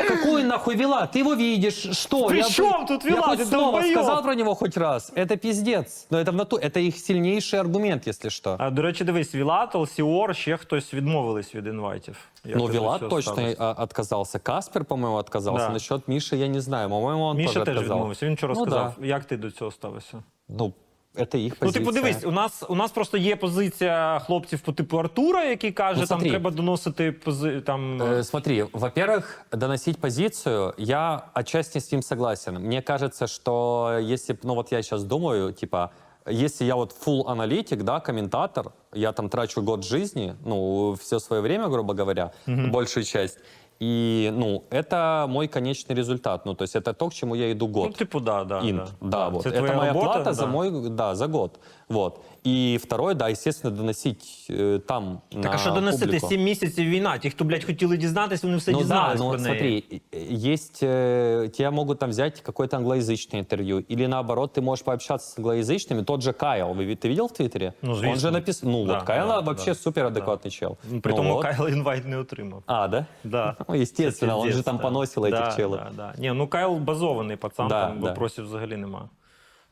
какой нахуй Вилат? Ты его видишь, что? При Я чем бы- тут Я Вилат? хоть Ты слово долбоёб. сказал про него хоть раз. Это пиздец. Но это в нату... Это их сильнейший аргумент, если что. А, до речі, дивись, Вілатл, Сіор, ще хтось відмовились від інвайтів. Як ну, ти до Вилат цього точно ставишся? а, отказался. Каспер, по-моему, отказался. Да. Насчет Миши я не знаю. По-моему, он Міша тоже теж отказал. відмовився. Він вчора Ну, сказав. да. Як ти до цього ставишся? Ну, это их Ну, позиция. типу, дивись, у нас у нас просто є позиція хлопців по типу Артура, який каже, Ну, там смотри. треба доносити пози там. Э, Смотри, во-первых, доносить позицию, я отчасти с ним согласен. Мне кажется, что если, б- ну вот я сейчас думаю, типа, если я вот full аналитик, да, комментатор, я там трачу год жизни, ну, все свое время, грубо говоря, большую часть, и, ну, это мой конечный результат. Ну, то есть это то, к чему я иду год. Ну, типу, да, да. Инт, да, вот. Це Это твоя моя робота, плата за да. мой, да, за год. Вот. И второе, да, естественно, доносить э, там Так на а що доносити публику. сім місяців війна? Ті, хто, блядь, хотіли дізнатись, вони все Ну да, дізнались ну про вот неї. смотри, э, есть, э, тебя могут там взять какое-то англоязычное интервью, или наоборот, ты можешь пообщаться с англоязычными, тот же Кайл, вы, ви- ты видел в Твиттере? Ну, Он звісно. же написал, ну Да, вот Кайл да, вообще да, супер адекватный чел. Ну, При Ну тому вот. Кайл інвайт не отримав. А, да? Да. Ну, естественно, Це он же пиздец, там да. поносил этих да, челов. Да, да. Ні, ну Кайл базований пацан, Да, там да. вопросів взагалі нема.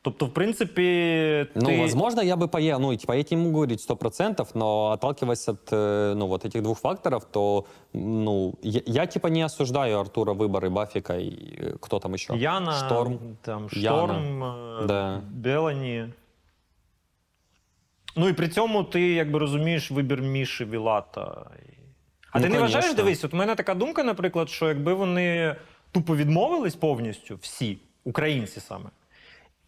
Тобто, в принципі, Ну, ти... возможно, я бы поехал, ну, типа, я тебе не могу говорить сто процентов, но отталкиваясь от, э, ну, вот этих двух факторов, то, ну, я, я, типа, не осуждаю Артура выборы Бафика и э, кто там еще? Яна, Шторм. там, Яна. Шторм, е, Да. Белані. Ну і при цьому ти якби розумієш вибір Міші Вілата. А Ну, ти не вважаєш, конечно. дивись, от у мене така думка, наприклад, що якби вони тупо відмовились повністю, всі, українці саме.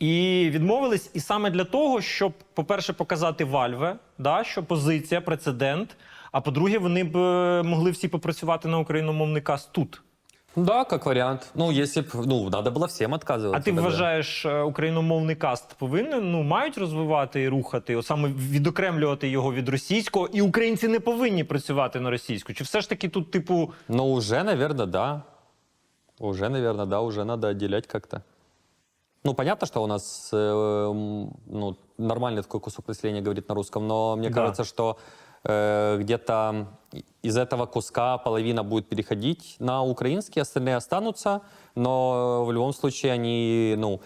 і відмовились і саме для того, щоб, по-перше, показати Вальве, да, що позиція, прецедент. А по-друге, вони б е, могли всі попрацювати на україномовний каст тут. Да, как вариант. Ну, если б, ну, надо было всем отказываться. А ти тогда. вважаєш, е, україномовний каст повинен ну мають розвивати і рухати, от саме відокремлювати його від російського, і українці не повинні працювати на російську? Чи все ж таки тут, типу, Ну, уже, наверное, да. Уже, наверное, да, уже надо отделять как-то. Ну, понятно, что у нас э, м, ну, нормальный такой кусок населения говорит на русском, но мне Да. кажется, что э, где-то из этого куска половина будет переходить на украинский, остальные останутся, но в любом случае они, ну,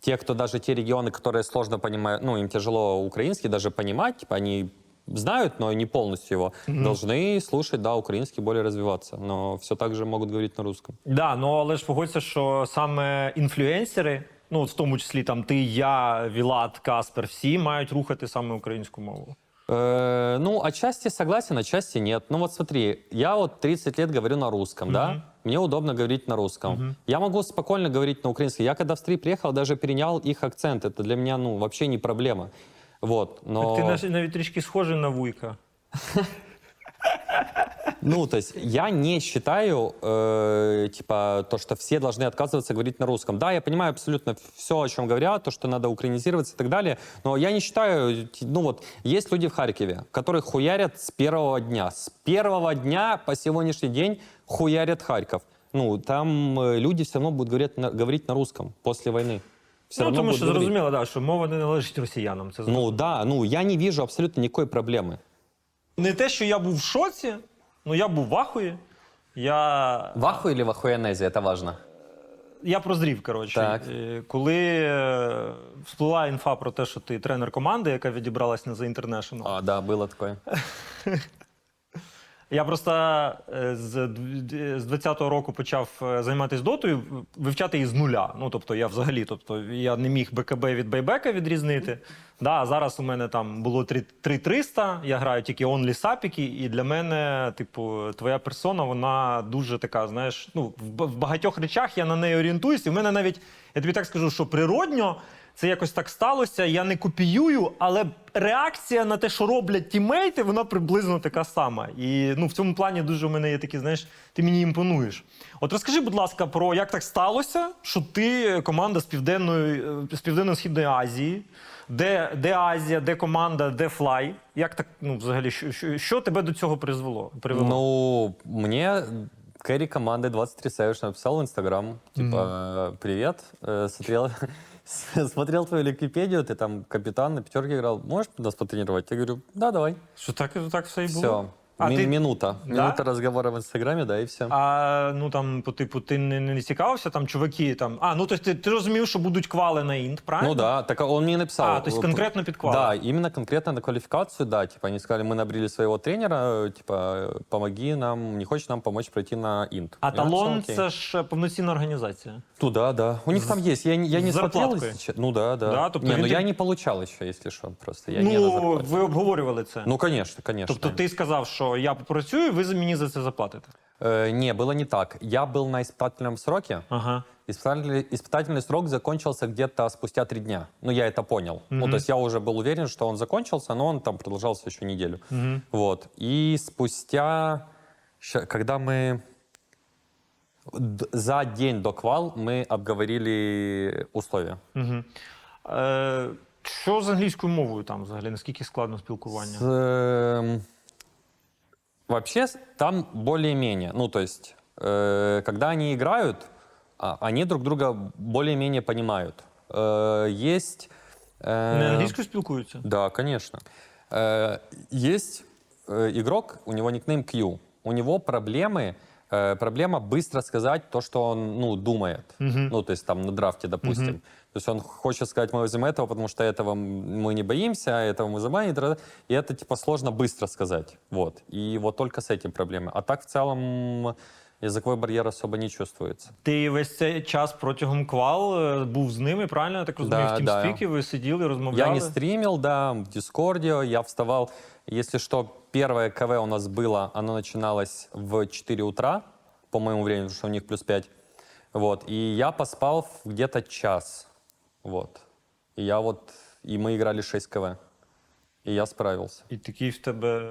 те, кто даже те регионы, которые сложно понимают, ну, им тяжело украинский даже понимать, типа они знают, но не полностью его, должны слушать, да, украинский более развиваться, но все так же могут говорить на русском. да, ну але ж погодься, що саме інфлюенсери, ну от в тому числі там ти, я, Вілат, Каспер, всі мають рухати саме українську мову. Э, ну, отчасти согласен, отчасти нет. Ну вот смотри, я вот 30 лет говорю на русском, да? Мне удобно говорить на русском. Я могу спокойно говорить на украинском. Я когда в Стрий приехал, даже перенял их акцент. Это для меня, ну, вообще не проблема. Вот, но... Ти нав- навіть трішки схожий на вуйка. Ну, то есть я не считаю, э, типа, то, что все должны отказываться говорить на русском. Да, я понимаю абсолютно все, о чем говорят, то, что надо украинизироваться и так далее, но я не считаю, ну вот, есть люди в Харькове, которые хуярят с первого дня. С первого дня по сегодняшний день хуярят Харьков. Ну, там э, люди все равно будут говорить на, говорить на русском после войны. Все ну, равно тому будут що говорить. зрозуміло, да, що мова не належить росіянам. Це Ну да, ну я не вижу абсолютно никакой проблемы. Не те, що я був в шоці, ну я був в ахуї. Я, Ваху или вахуянезия, Це важно. я прозрів, коротше. Так. Е, Коли е, всплила інфа про те, що ти тренер команди, яка відібралась на The International, А, да, було такое. Я просто е, з дв- 20-го року почав е, займатися дотою, вивчати її з нуля. Ну тобто я взагалі, тобто я не міг БКБ від байбека відрізнити. Да, зараз у мене там було 3 3300, я граю тільки онлі сапіки, і для мене, типу, твоя персона, вона дуже така, знаєш, ну в багатьох речах я на неї орієнтуюсь. І в мене навіть, я тобі так скажу, що природньо. Це якось так сталося. Я не копіюю, але реакція на те, що роблять тімейти, вона приблизно така сама. І ну, в цьому плані дуже в мене є такі, знаєш, ти мені імпонуєш. От розкажи, будь ласка, про як так сталося, що ти команда з південної е, з південно-східної Азії, де, де Азія, де команда, де флай. Як так, ну, взагалі, що, що, що тебе до цього призвело? привело? Ну, мне Кэрри команды 23 Savage написал в Инстаграм, типа, привет, э, смотрел, смотрел твою Википедию, ты там капитан на пятерке играл, можешь нас потренировать? Я говорю, да, давай. Що так, так все і було? Все, А ти- минута, Да? минута разговора в Инстаграме, да, и все. А ну там, по типу, ти не, не цікавився, там чуваки там. А, ну тобто ти, ти розумів, що будуть квали на інт, правильно? Ну да, так он мне написал. А, то есть э, конкретно под квалы. Да, именно конкретно на квалификацию, да. Типа они сказали, мы набрили своего тренера, э, типа, э, помоги нам, не хочешь нам помочь пройти на инт. А Я написал, талон «Окей». це ж повноцінна організація. Туда, да. У них там есть. Я, не- я с не смотрел. зарплаткой? если честно. Ну да, да. Да, тобто не, ну він- я не получал еще, если что, просто. Я не на ну, зарплате. ви обговорювали це. Ну, конечно, конечно. тобто ти сказав, що я попрацюю, ви за мені за це заплатите. Э, не, было не так. Я был на испытательном сроке. Ага. Испытательный, испытательный срок закончился где-то спустя три дня. Ну, я это понял. Ну, то есть я уже был уверен, что он закончился, но он там продолжался еще неделю. Вот. И спустя, ща- когда мы д- за день до квал мы обговорили условия. Угу. Е, що з англійською мовою там взагалі? Наскільки складно спілкування? С, эм, Вообще там более-менее. Ну, то есть, э, когда они играют, а, они друг друга более-менее понимают. Э, есть... э, Не англійською спілкуються? Да, конечно. Э, Есть э, игрок, у него никнейм Q. У него проблемы, проблема быстро сказать то, что он ну, думает. Ну, то есть там на драфте, допустим. То есть он хочет сказать, мы возьмем этого, потому что этого м- мы не боимся, а этого мы забаним. и тра- И это типа сложно быстро сказать. Вот. И вот только с этим проблемы. А так в целом языковой барьер особо не чувствуется. Ти весь цей час протягом квал е, був з ними, правильно? Я так розумію, Да, в да. тімспікі ви сиділи, розмовляли. Я не стримил, да, в Дискорде. Я вставал, если что, первое КВ у нас было, оно начиналось в 4 утра, по моему времени, потому что у них плюс 5. Вот, и я поспал в где-то час. Вот. И я вот, и мы играли 6 КВ. И я справился. І такий в тебе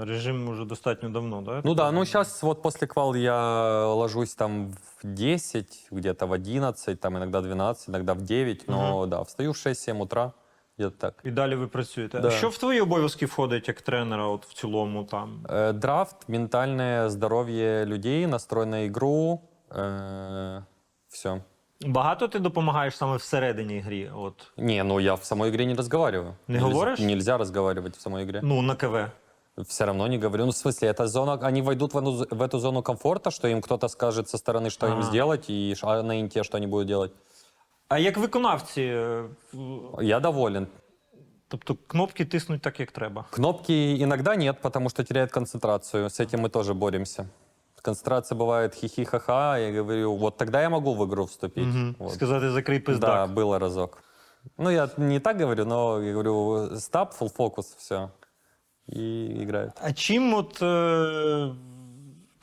режим уже достатньо давно, да? Ну да, ну сейчас вот после квал я ложусь там в 10, где-то в 11, там иногда 12, иногда в 9, но да, встаю в 6-7 утра, где-то так. І далі ви працюєте. Да. Що в твої обов'язки входить як тренера, от в цілому там? Э, Драфт, ментальное здоровье людей, настрой на игру, все. Багато ти допомагаєш саме всередині грі? От Не, ну я в самой игре не разговариваю. Не Нельзя- говоришь? Нельзя разговаривать в самой игре. ну на КВ. Все равно не говорю. Ну, в смысле, это зона, они войдут в, эту- в эту зону комфорта, что им кто-то скажет со стороны, что им Ага. сделать, и ш- а на инте, что они будут делать. А як виконавці, е, в- Я доволен. тобто кнопки тиснуть так, як треба. Кнопки иногда нет, потому что теряет концентрацию. С этим мы тоже боремся. Концентрация бывает хихи-ха-ха, я говорю, вот тогда я могу в игру вступить. Вот. Сказати, закрий пиздак. Да, было разок. Ну, я не так говорю, но я говорю, стоп, full focus, все. и играют. А чим от. Е...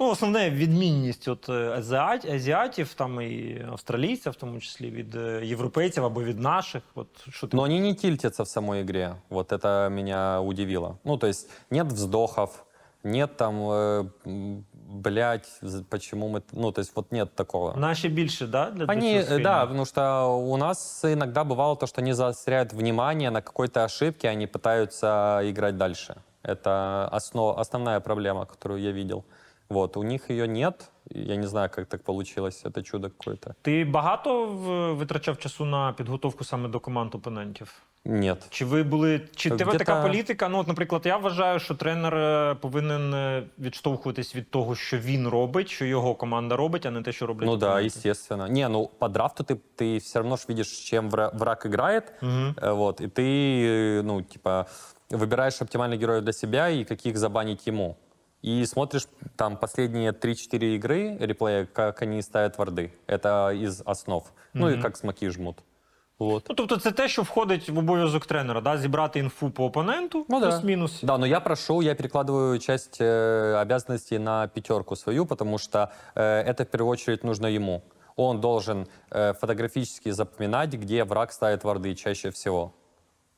Ну, основне відмінність от е, азіат, азіатів, там і австралійців, в тому числі від е, європейців або від наших. От що ти Но они не тильтятся в самой игре. Вот это меня удивило. Ну, то есть нет вздохов, нет там, э, м, блядь, з- почему мы... Ну, то есть вот нет такого. наші більше, да? Для, для Они, цього э, да, схильні? потому что у нас иногда бывало то, что они заостряют внимание на какой-то ошибке, они пытаются играть дальше. Это основ, основная проблема, которую я видел. Вот, у них ее нет. Я не знаю, как так получилось. Это чудо какое-то. Ти багато в- витрачав часу на підготовку саме до команд опонентів? Нет. Чи ви були чи тебе Где-то- така політика? Ну, от, наприклад, я вважаю, що тренер е, повинен е, відштовхуватись від того, що він робить, що його команда робить, а не те, що роблять. Ну да, опоненти. естественно. Не, ну по драфту ты, ты все равно ж видишь, с чем вра- враг играет. Мгм. Э, Вот, и ты, э, ну, типа, выбираешь оптимальных героев для себя и каких забанить ему. И смотришь там последние 3-4 игры реплея, как они ставят варды. Это из основ. Ну и как смоки жмут. Вот. Ну, тобто, це те, що входить в обов'язок тренера, да? зібрати інфу по опоненту, Ну да. плюс-мінус. Да, но я прошу, я перекладываю часть э, обязанностей на пятерку свою, потому что э, это в первую очередь нужно ему. Он должен э, фотографически запоминать, где враг ставит варды чаще всего.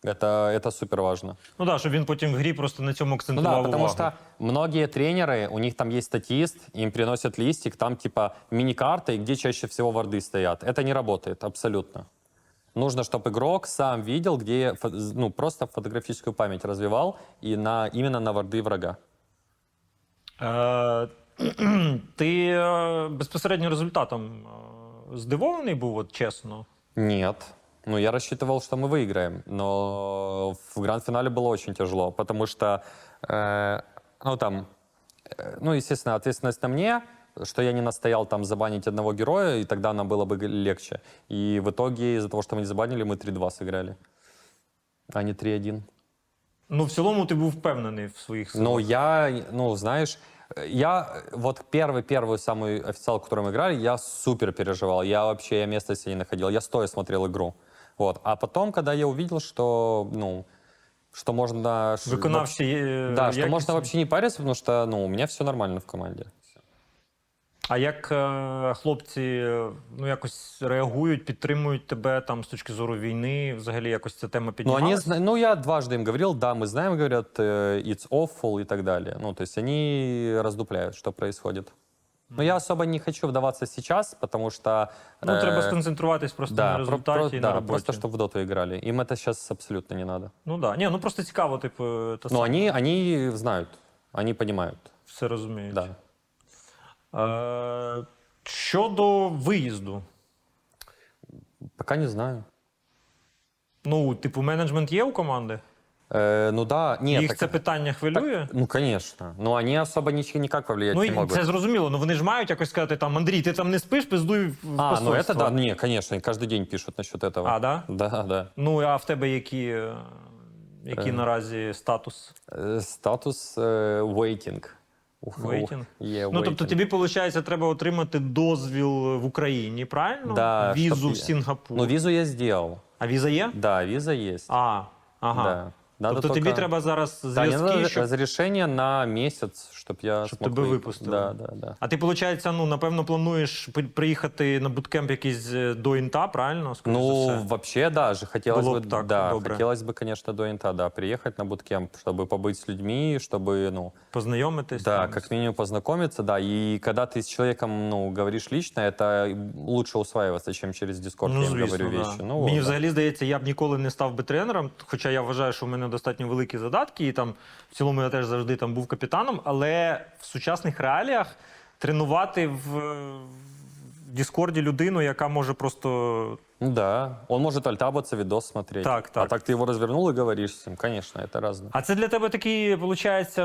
Это, это супер важно. Ну так, щоб він потім в грі просто на цьому Ну акцентував да, потому увагу. что многие тренеры, у них там есть статист, им приносят листик, там типа мини-карта, и где чаще всего варды стоят. Это не работает абсолютно. Нужно, чтобы игрок сам видел, где, фо- ну, просто фотографическую память развивал и на, именно на варды врага. Е, ти е, безпосередньо результатом е, здивований був, от чесно. Нет. Ну, я рассчитывал, что мы выиграем, но в гранд-финале было очень тяжело, потому что, э, ну, там, э, ну, естественно, ответственность на мне, что я не настоял там забанить одного героя, и тогда нам было бы легче. И в итоге из-за того, что мы не забанили, мы 3-2 сыграли, а не 3-1. Ну, в цілому ти був впевнений в своїх силах. Ну, я, ну, знаешь, я вот первый-первый самый официал, который мы играли, я супер переживал. Я вообще я места себе не находил. Я стоя смотрел игру. Вот. А потом, когда я увидел, что, ну, что можно... ш- Виконавці є Да, что якісні. можно вообще не париться, потому что, ну, у меня все нормально в команде. А як е, хлопці е, ну, якось реагують, підтримують тебе там з точки зору війни, взагалі якось ця тема Ну, піднімалася? они, зна- ну, я дважды им говорил, да, мы знаем, говорят, э, it's awful и так далее. Ну, то есть они раздупляют, что происходит. Но я особо не хочу вдаваться сейчас, потому что... Ну, треба э, сконцентруватись просто на про- результаті про- і да, на роботі. просто что в доту играли. Им это сейчас абсолютно не надо. Ну. Да. Ні, ну просто цікаво, типу, та Но саме, они, они знают, они понимают. все розуміють. Да. Е, щодо виїзду. Пока не знаю. Ну, типу, менеджмент є у команди? Э, ну да, нет. Їх так- це питання хвилює? так, ну, конечно. Но они особо ничего никак повлиять ну, не і могут. це зрозуміло, ну вони ж мають якось сказати там, Андрій, ти там не спиш, пиздуй в А, ну это посольство». да, не, конечно, каждый день пишут насчет этого. А, да? Да, да. Ну, а в тебе які, е, який Е. наразі статус? Э, Статус э, waiting. Waiting? Yeah, Ну, тобто waiting. тобі, виходить, треба отримати дозвіл в Україні, правильно? Да, Візу чтоб в я- Сінгапур. Ну, визу я сделал. А віза є? Да, виза есть. А, ага. Да. Надо тобто тобі треба зараз мне зв'язки, надо щоб... разрешение на месяц, чтобы я Чтоб смог тебя выехать. выпустили. Да, да, да. А ти, виходить, ну, напевно, плануєш при- приїхати на буткемп якийсь е, до інта, правильно? Скоріш за Ну, все? вообще, да, же хотелось Было бы, б так, да, добре. хотелось бы, конечно, до Инта, да, приехать на буткемп, чтобы побыть с людьми, чтобы, ну, Познайомитись. да, там. как минимум познакомиться, да, и когда ты с человеком, ну, говоришь лично, это лучше усваиваться, чем через Дискорд, Ну, я им звісно, говорю да. вещи. Ну, Мені вот, да. взагалі здається, я б ніколи не став би тренером, хоча я вважаю, що в мене достатньо великі задатки, і там в цілому я теж завжди там був капітаном. Але в сучасних реаліях тренувати в, в Діскорді людину, яка може просто Ну, да, он может альтабаться, видос смотреть. Так, А так. так ты его развернул и говоришь с ним, конечно, это разное. А це для тебе такий, виходить,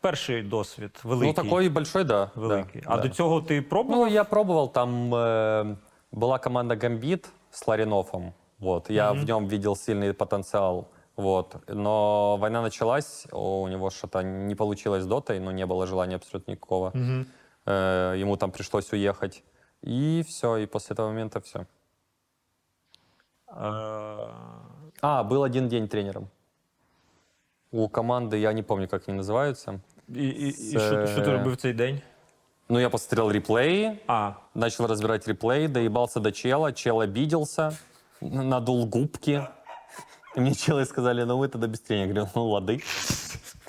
перший досвід великий. Ну, такой большой, да. великий. да, а да. до цього ти пробував? Ну, я пробовал, там э, была команда Гамбит с Ларинофом, вот, я в нем видел сильный потенциал, вот, но война началась, у него что-то не получилось с дотой, но не было желания абсолютно никакого, Мгм. Э, ему там пришлось уехать, и все, и после этого момента все. Е, А, был один день тренером. У команды, я не помню, как они называются. І, і, і Це- що, що ти робив в цей день? Ну, я посмотрел реплеи, А, начал разбирать реплей, доебался до чела, чел обиделся, надул губки. И мне челы сказали, ну вы тогда быстрее. Я говорю, ну лады.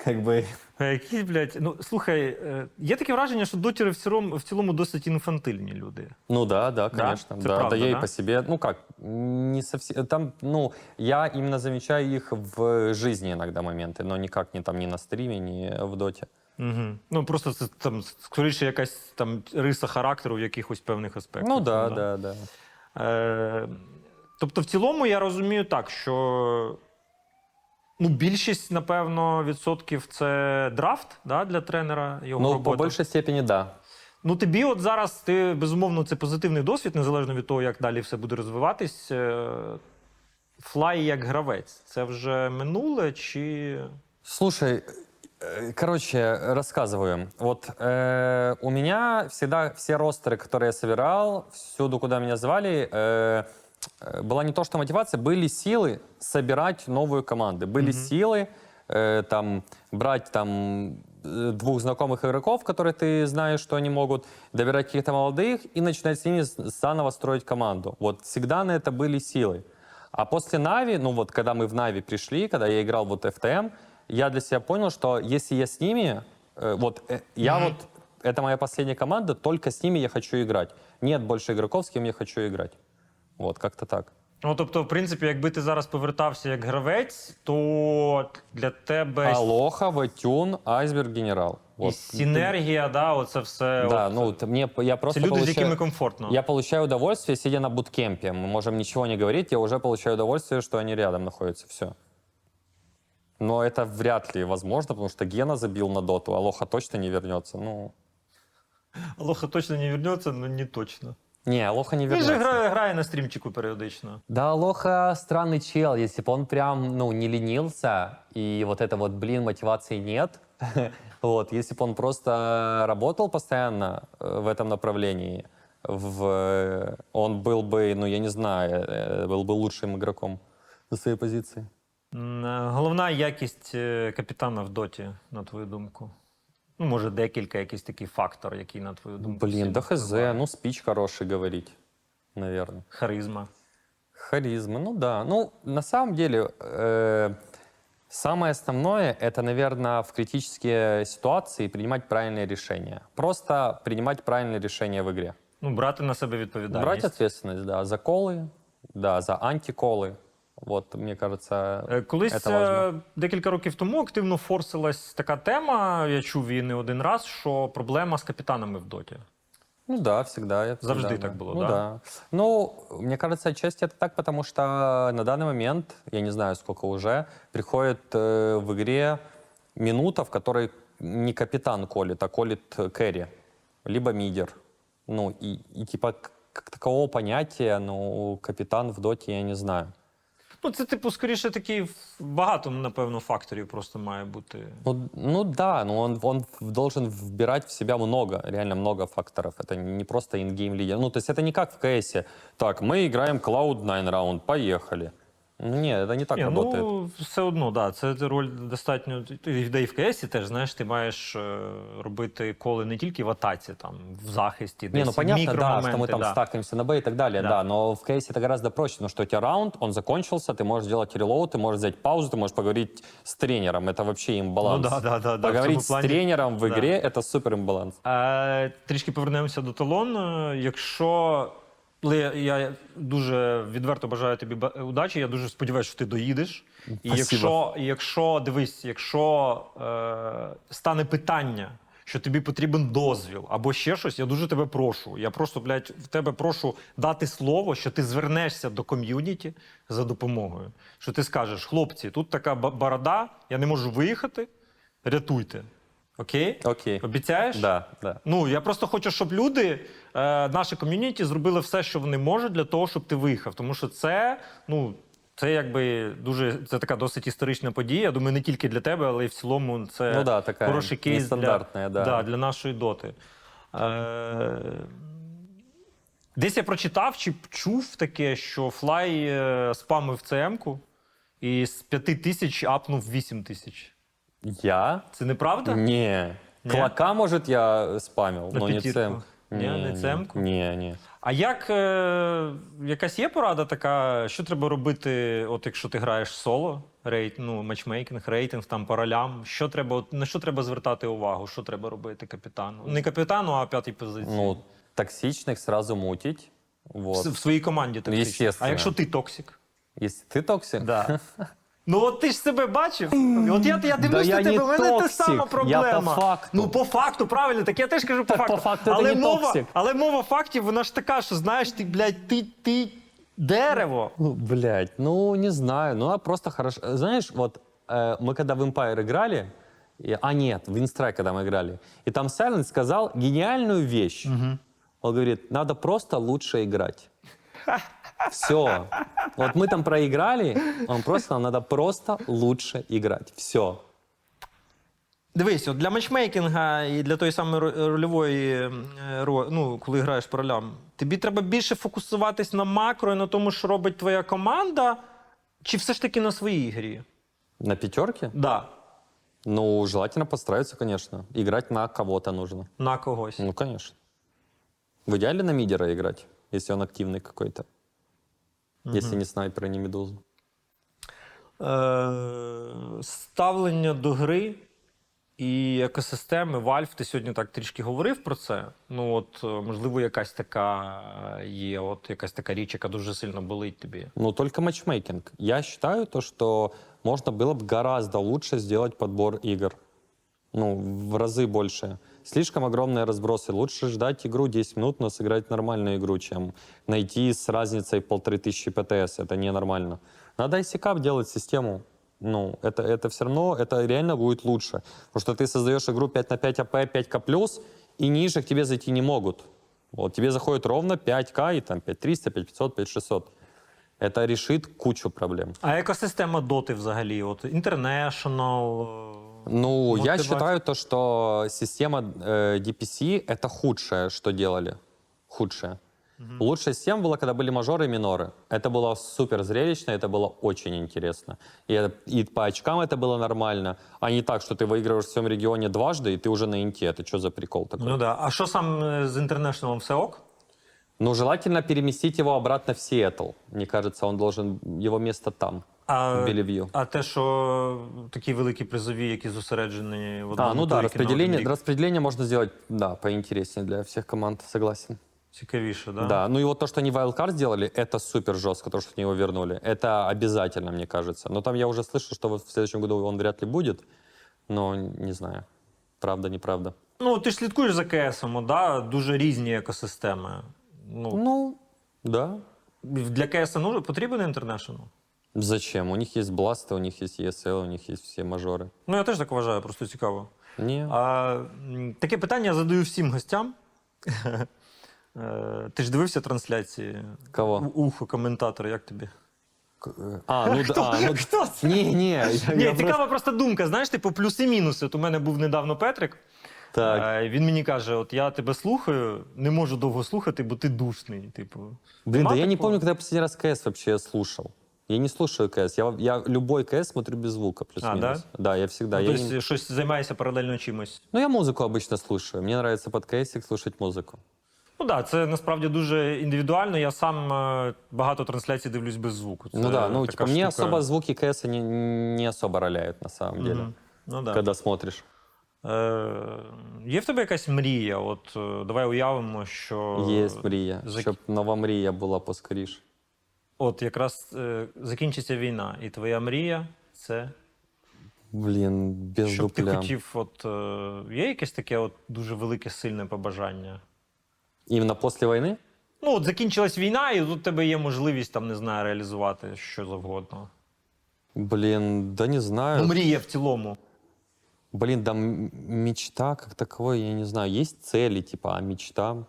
Как бы, е, які, блядь, ну слухай, е, є таке враження, що дотери в цілому, в цілому досить інфантильні люди. ну да, да, конечно. Это Да, правда, да, я да? и по себе, ну как, не совсем, там, ну, я именно замечаю их в жизни иногда моменты, но никак не там, ни на стриме, ни в доте. Угу. Ну просто це там скоріше якась там риса характеру в якихось певних аспектах. Ну да, да, да. Е, тобто, в цілому я розумію так, що ну, більшість, напевно, відсотків це драфт да, для тренера. Його Ну, робота. по большей степени, да. Ну, тобі, от зараз ти безумовно, це позитивний досвід, незалежно від того, як далі все буде розвиватись. Е, Флай як гравець. Це вже минуле чи. Слушай, э, короче, рассказываю. Вот э, у меня всегда все ростеры, которые я собирал, всюду, куда меня звали, э, э, была не то что мотивация, были силы собирать новые команды. Были силы э, там брать там э, двух знакомых игроков, которые ты знаешь, что они могут, добирать каких-то молодых и начинать с ними заново строить команду. Вот всегда на это были силы. А после Нави, ну вот когда мы в Нави пришли, когда я играл вот FTM, я для себя понял, что если я с ними, э, вот э, я вот, это моя последняя команда, только с ними я хочу играть. Нет больше игроков, с кем я хочу играть. Вот, как-то так. Ну, тобто, в принципі, якби ти зараз повертався як гравець, то для тебе Алоха, Ватюн, Айсберг, Генерал. і Вот. синергія, да, оце все. Да, от, ну т- мне, я це просто люди, з получаю- якими комфортно. Я получаю удовольствие, сидя на буткемпе. Мы можем ничего не говорить, я уже получаю удовольствие, что они рядом находятся. Все. Но это вряд ли возможно, потому что Гена забил на доту, а Лоха точно не вернется. Ну, Лоха точно не вернеться, але не точно. не, Алоха не Він вернется. же грає, грає на стрімчику періодично. Да, Лоха странный чел. Если бы он прям, ну, не ленился, и вот это вот, блин, мотивации нет, вот, если бы он просто работал постоянно э, в этом направлении, в, э, он был бы, ну, я не знаю, э, был бы лучшим игроком на своей позиции. М, е, Головна якість е, капітана в доті, на твою думку. Ну, може, декілька якийсь такий фактор, який, на твою думку. Блин, сильно да хз, впливає. ну, спич хороший говорить, наверное. Харизма. Харизма, ну да. Ну, на самом деле, э, самое основное — это, наверное, в критические ситуации принимать правильные решения. Просто принимать правильные решения в игре. Ну, брати на себе відповідальність. Брать ответственность, да, за колы, да, за антиколы. Вот, мне кажется, Е, Колись это важно. е, декілька років тому активно форсилась така тема. Я чув її не один раз, що проблема з капітанами в доті. Ну да, всегда. я всегда, Завжди да. так было, ну, да? Ну, мне кажется, отчасти это так, потому что на данный момент, я не знаю, сколько уже, приходит э, в игре минута, в которой не капитан колет, а колет э, кэрри, либо мидер. Ну, и, и типа к- как такового понятия, ну, капитан в доте я не знаю. Ну, це, типу, скоріше такий в- багато, напевно, факторів просто має бути. Ну, ну да, но он, он в- должен вбирать в себя много, реально много факторов. Это не просто ингейм лидер. Ну, то есть это не как в КС. Так, мы играем Cloud9 раунд, поехали. Ну, Не, это не так Ні, работает. ну, все одно, да, це роль достатньо. Ти да і в КСі теж, знаєш, ти маєш е, робити коли не тільки в атаці, там, в захисті, Не, десь ну понятно, да, мікромоменти, что мы там да. стакаемся на Б и так далее, Да. да. но в кейсе это гораздо проще, потому что у тебя раунд, он закончился, ты можешь сделать релоуд, ты можешь взять паузу, ты можешь поговорить с тренером, это вообще имбаланс. Ну да, да, да, да, в Поговорить цьому с плані- тренером в да. игре, это супер имбаланс. Е, трішки повернемося до талон. Е, Якщо але я- я дуже відверто бажаю тобі удачі, я дуже сподіваюся, що ти доїдеш. І якщо, якщо дивись, якщо е, стане питання, що тобі потрібен дозвіл або ще щось, я дуже тебе прошу. Я просто, блядь, в тебе прошу дати слово, що ти звернешся до ком'юніті за допомогою. Що ти скажеш, хлопці, тут така борода, я не можу виїхати, рятуйте. Окей? Окей. Обіцяєш? Да, да. Ну я просто хочу, щоб люди, е, наше ком'юніті, зробили все, що вони можуть для того, щоб ти виїхав. Тому що це, ну, це якби дуже це така досить історична подія. Я думаю, не тільки для тебе, але й в цілому це Ну да, така хороший кейс для, да. Да, для нашої доти. Е, десь я прочитав чи чув таке, що Флай е, спамив ЦМ-ку. і з 5 тисяч апнув 8 тисяч. Я? Це неправда? Не. Не? Клока, может, я спамил, На но не пятитку? цем. Не, не цемку? Не, не. А як е, якась є порада така, що треба робити, от якщо ти граєш соло, рейт, ну, матчмейкінг, рейтинг там по ролям, що треба, от, на що треба звертати увагу? Що треба робити капітану? Не капітану, а п'ятій позиції. Ну, токсичных сразу мутить. в, Вот. в своїй команді токсично. А якщо ти токсик? Если ты токсик, Да. Ну от ти ж себе бачив. От я, я дивлюсь я на тебе, не у мене та токсик, сама я проблема. по факту. Ну, по факту, правильно, так я теж кажу по Так факту. по факту це але, не мова, токсик. але мова фактів, вона ж така, що знаєш, ти, блядь, ти, ти дерево. Ну, блядь, ну не знаю, ну а просто хорошо. Знаешь, вот э, мы когда в Empire играли, и- а нет, в Instrike, когда мы играли, и там Silent сказал гениальную вещь. Он говорит, надо просто лучше играть. Все. Вот мы там проиграли, он просто, нам надо просто лучше играть. Все. Дивись, от для матчмейкінга і для тої самої ро- рольової, е, ро- ну, коли граєш по ролям, тобі треба більше фокусуватись на макро і на тому, що робить твоя команда, чи все ж таки на своїй грі? На пятерке? Да, Ну, желательно подстраиваться, конечно. Играть на кого-то нужно. на когось. Ну, конечно. В идеале на мидера играть, если он активный какой-то Если не снайпер и не медуза. Е, ставлення до гри і екосистеми Valve, ти сьогодні так трішки говорив про це. Ну, от, е, можливо, якась така е, є, от якась така річ, яка дуже сильно болить тобі. Ну, только матчмейкинг. Я считаю то, что можно было бы гораздо лучше сделать подбор игр. Ну, в разы больше. Слишком огромные разбросы. Лучше ждать игру 10 минут, но сыграть нормальную игру, чем найти с разницей полторы тысячи ПТС. Это ненормально. Надо ICCAP делать систему. Ну, это, это все равно, это реально будет лучше. Потому что ты создаешь игру 5 на 5 АП, 5К+, и ниже к тебе зайти не могут. Вот тебе заходит ровно 5К и там 5300, 5500, 5600. Это решит кучу проблем. А екосистема доти взагалі? От International. Ну, я Мотивация. считаю то, что система э, DPC — это худшее, что делали. Худшее. Лучшая система была, когда были мажоры и миноры. Это было супер зрелищно, это было очень интересно. И, это- и по очкам это было нормально, а не так, что ты выигрываешь в своем регионе дважды, и ты уже на инте. Это что за прикол такой? Ну да. А що сам е, з International все ок? Ну, желательно переместить его обратно в Сиэтл. Мне кажется, он должен... Его место там, А, в Белевью. а те, що такі великі призові, які зосереджені в одному А, ну да, турі, распределение, на один рік, распределение можно сделать, да, поинтереснее для всех команд, согласен. цікавіше, да? Да, ну и вот то, что они Wildcard сделали, это супер жестко, то, что они его вернули. Это обязательно, мне кажется. Но там я уже слышу, что вот в следующем году он вряд ли будет, но не знаю, правда, неправда. Ну, ти ж слідкуєш за КСом, да? дуже різні екосистеми. Ну, Ну, да. для КС ну, потрібен International? Зачем? У них есть бласты, у них есть ESL, у них есть все мажоры. Ну, я теж так вважаю, просто цікаво. Не. А, м, таке питання я задаю всім гостям. Е, Ти ж дивився трансляції? Кого? У- Ухо, коментатор, як тобі? А, ну да. а, ну, Хто це? Не, не. я- Ні, я цікава просто думка. Знаєш, типу, плюси-мінуси. От у мене був недавно Петрик. Так. Е, Він мені каже: от я тебе слухаю, не можу довго слухати, бо ти душний. Типу. Блин, Нема да я не такого? помню, когда я последний раз КС вообще слушал. Я не слушаю КС. Я, я любой КС смотрю без звука, плюс-минус. да? Да, я всегда. Ну, я тобто не- щось займаєшся паралельно чимось. Ну, я музыку обычно слушаю. Мне нравится под КСик слушать музыку. Ну так, да, це насправді дуже індивідуально. Я сам е, багато трансляцій дивлюсь без звуку. Це ну да, ну така типа мне штука. особо звуки КС не, не особо роляют на самом деле, Мгм. Ну, да. когда смотришь. Е, є в тебе якась мрія? От е, давай уявимо, що Есть мрія, зак- щоб нова мрія була поскоріше. от якраз е, закінчиться війна, і твоя мрія це Блін, без щоб ти дупля. хотів, от е, є якесь таке от дуже велике сильне побажання? Іменно після війни? Ну, от закінчилась війна, і тут у тебе є можливість там, не знаю, реалізувати що завгодно. Блін, да не знаю. Ну, мрія в цілому. Блин, да м- мечта как таковой, я не знаю. Есть цели, типа, а мечта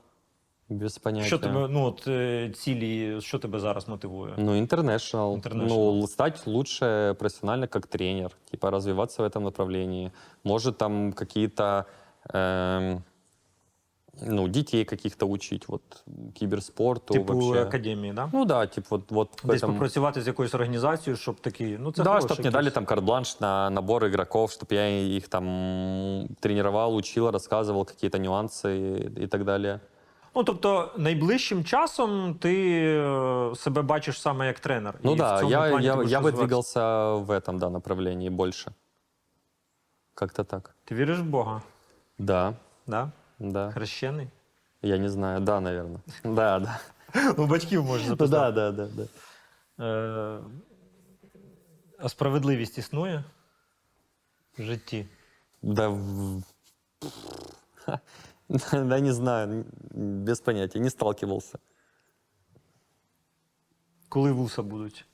без понятия. Що тебе, ну от е, цілі, що тебе зараз мотивує? Ну, international. International. Ну, л- стать лучше профессионально как тренер, типа развиваться в этом направлении. Может, там какие-то, эм, ну, детей каких-то учить, вот, киберспорту Типу вообще. академії, да? Ну да, типа вот, вот в Десь этом... попрацювати з якоюсь організацією, щоб такі. Ну, це да, хороший чтобы мне дали якийсь- там карт-бланш на набор игроков, чтобы я их там тренировал, учил, рассказывал какие-то нюансы и, и так далее. Ну, тобто, найближчим часом ти е, себе бачиш саме як тренер. Ну І да, я, плані я, я бы двигался в этом, да, направлении больше. Как-то так. Ти віриш в Бога? Да, Да? да. Хрещений? Я не знаю, да, наверное. Да, да. У батьків можеш Ну записати. да, да, да, да. Е, а справедливість існує в житті? Да, в- да не знаю, без понятия, не сталкивался. Коли вуса будуть?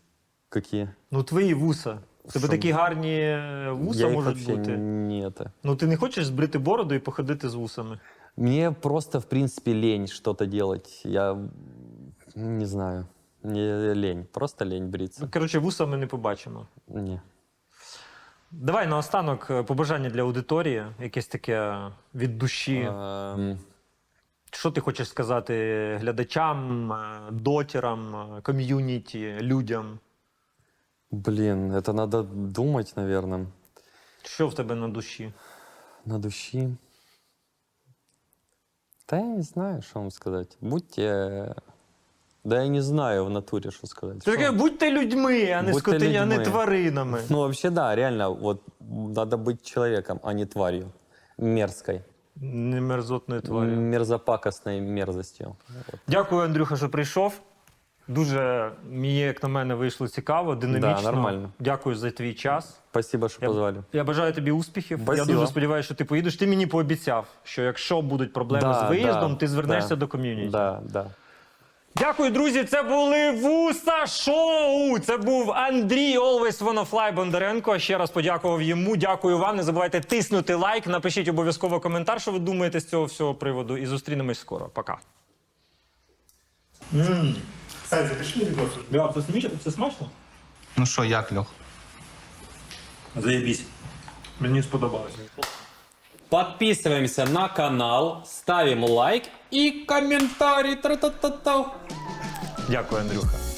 Какие? Ну, твої вуса. У тебе Що? такі гарні е, вуса я их можуть вообще бути. не это. Ну, ти не хочеш збрити бороду і походити з вусами? Мне просто, в принципе, лень что-то делать. Я не знаю, мне лень, просто лень бриться. Ну, коротше, вуса ми не побачимо. Не. Давай наостанок е, побажання для аудиторії, якесь таке від душі. Эм, Що ти хочеш сказати глядачам, е, дотерам, е, ком'юніті, людям? Блин, это надо думать, наверное, Що в тебе на душі? на души. Да я не знаю, что вам сказать. Будьте... Да я не знаю в натуре, что сказать. Ти Что- будьте людьми, а не Будьте скотині, а не людьми. тваринами. Ну, вообще, да, реально, вот надо быть человеком, а не тварью. Мерзкой. Не мерзотною тварю. Мерзопакостной мерзостью. Дякую, Андрюха, що прийшов. Дуже мені, як на мене, вийшло цікаво, динамічно. Да, нормально. Дякую за твій час. Спасибо, Я, позвали. я бажаю тобі успіхів. Я дуже сподіваюся, що ти поїдеш. Ти мені пообіцяв, що якщо будуть проблеми Да, з виїздом, да, ти звернешся да. до ком'юніті. Да, да. Дякую, друзі. Це були Вуса Шоу. Це був Андрій Always Wanna Fly Бондаренко. Ще раз подякував йому. Дякую вам. Не забувайте тиснути лайк. Напишіть обов'язково коментар, що ви думаєте з цього всього приводу. І зустрінемось скоро. Пока. Сань, запиши мені відос. Бля, це смачно? Це смачно? Ну що, як Льох? Заєбісь. Мені сподобалось. Подписываемся на канал, ставим лайк и комментарий. Та -та -та -та. Дякую, Андрюха.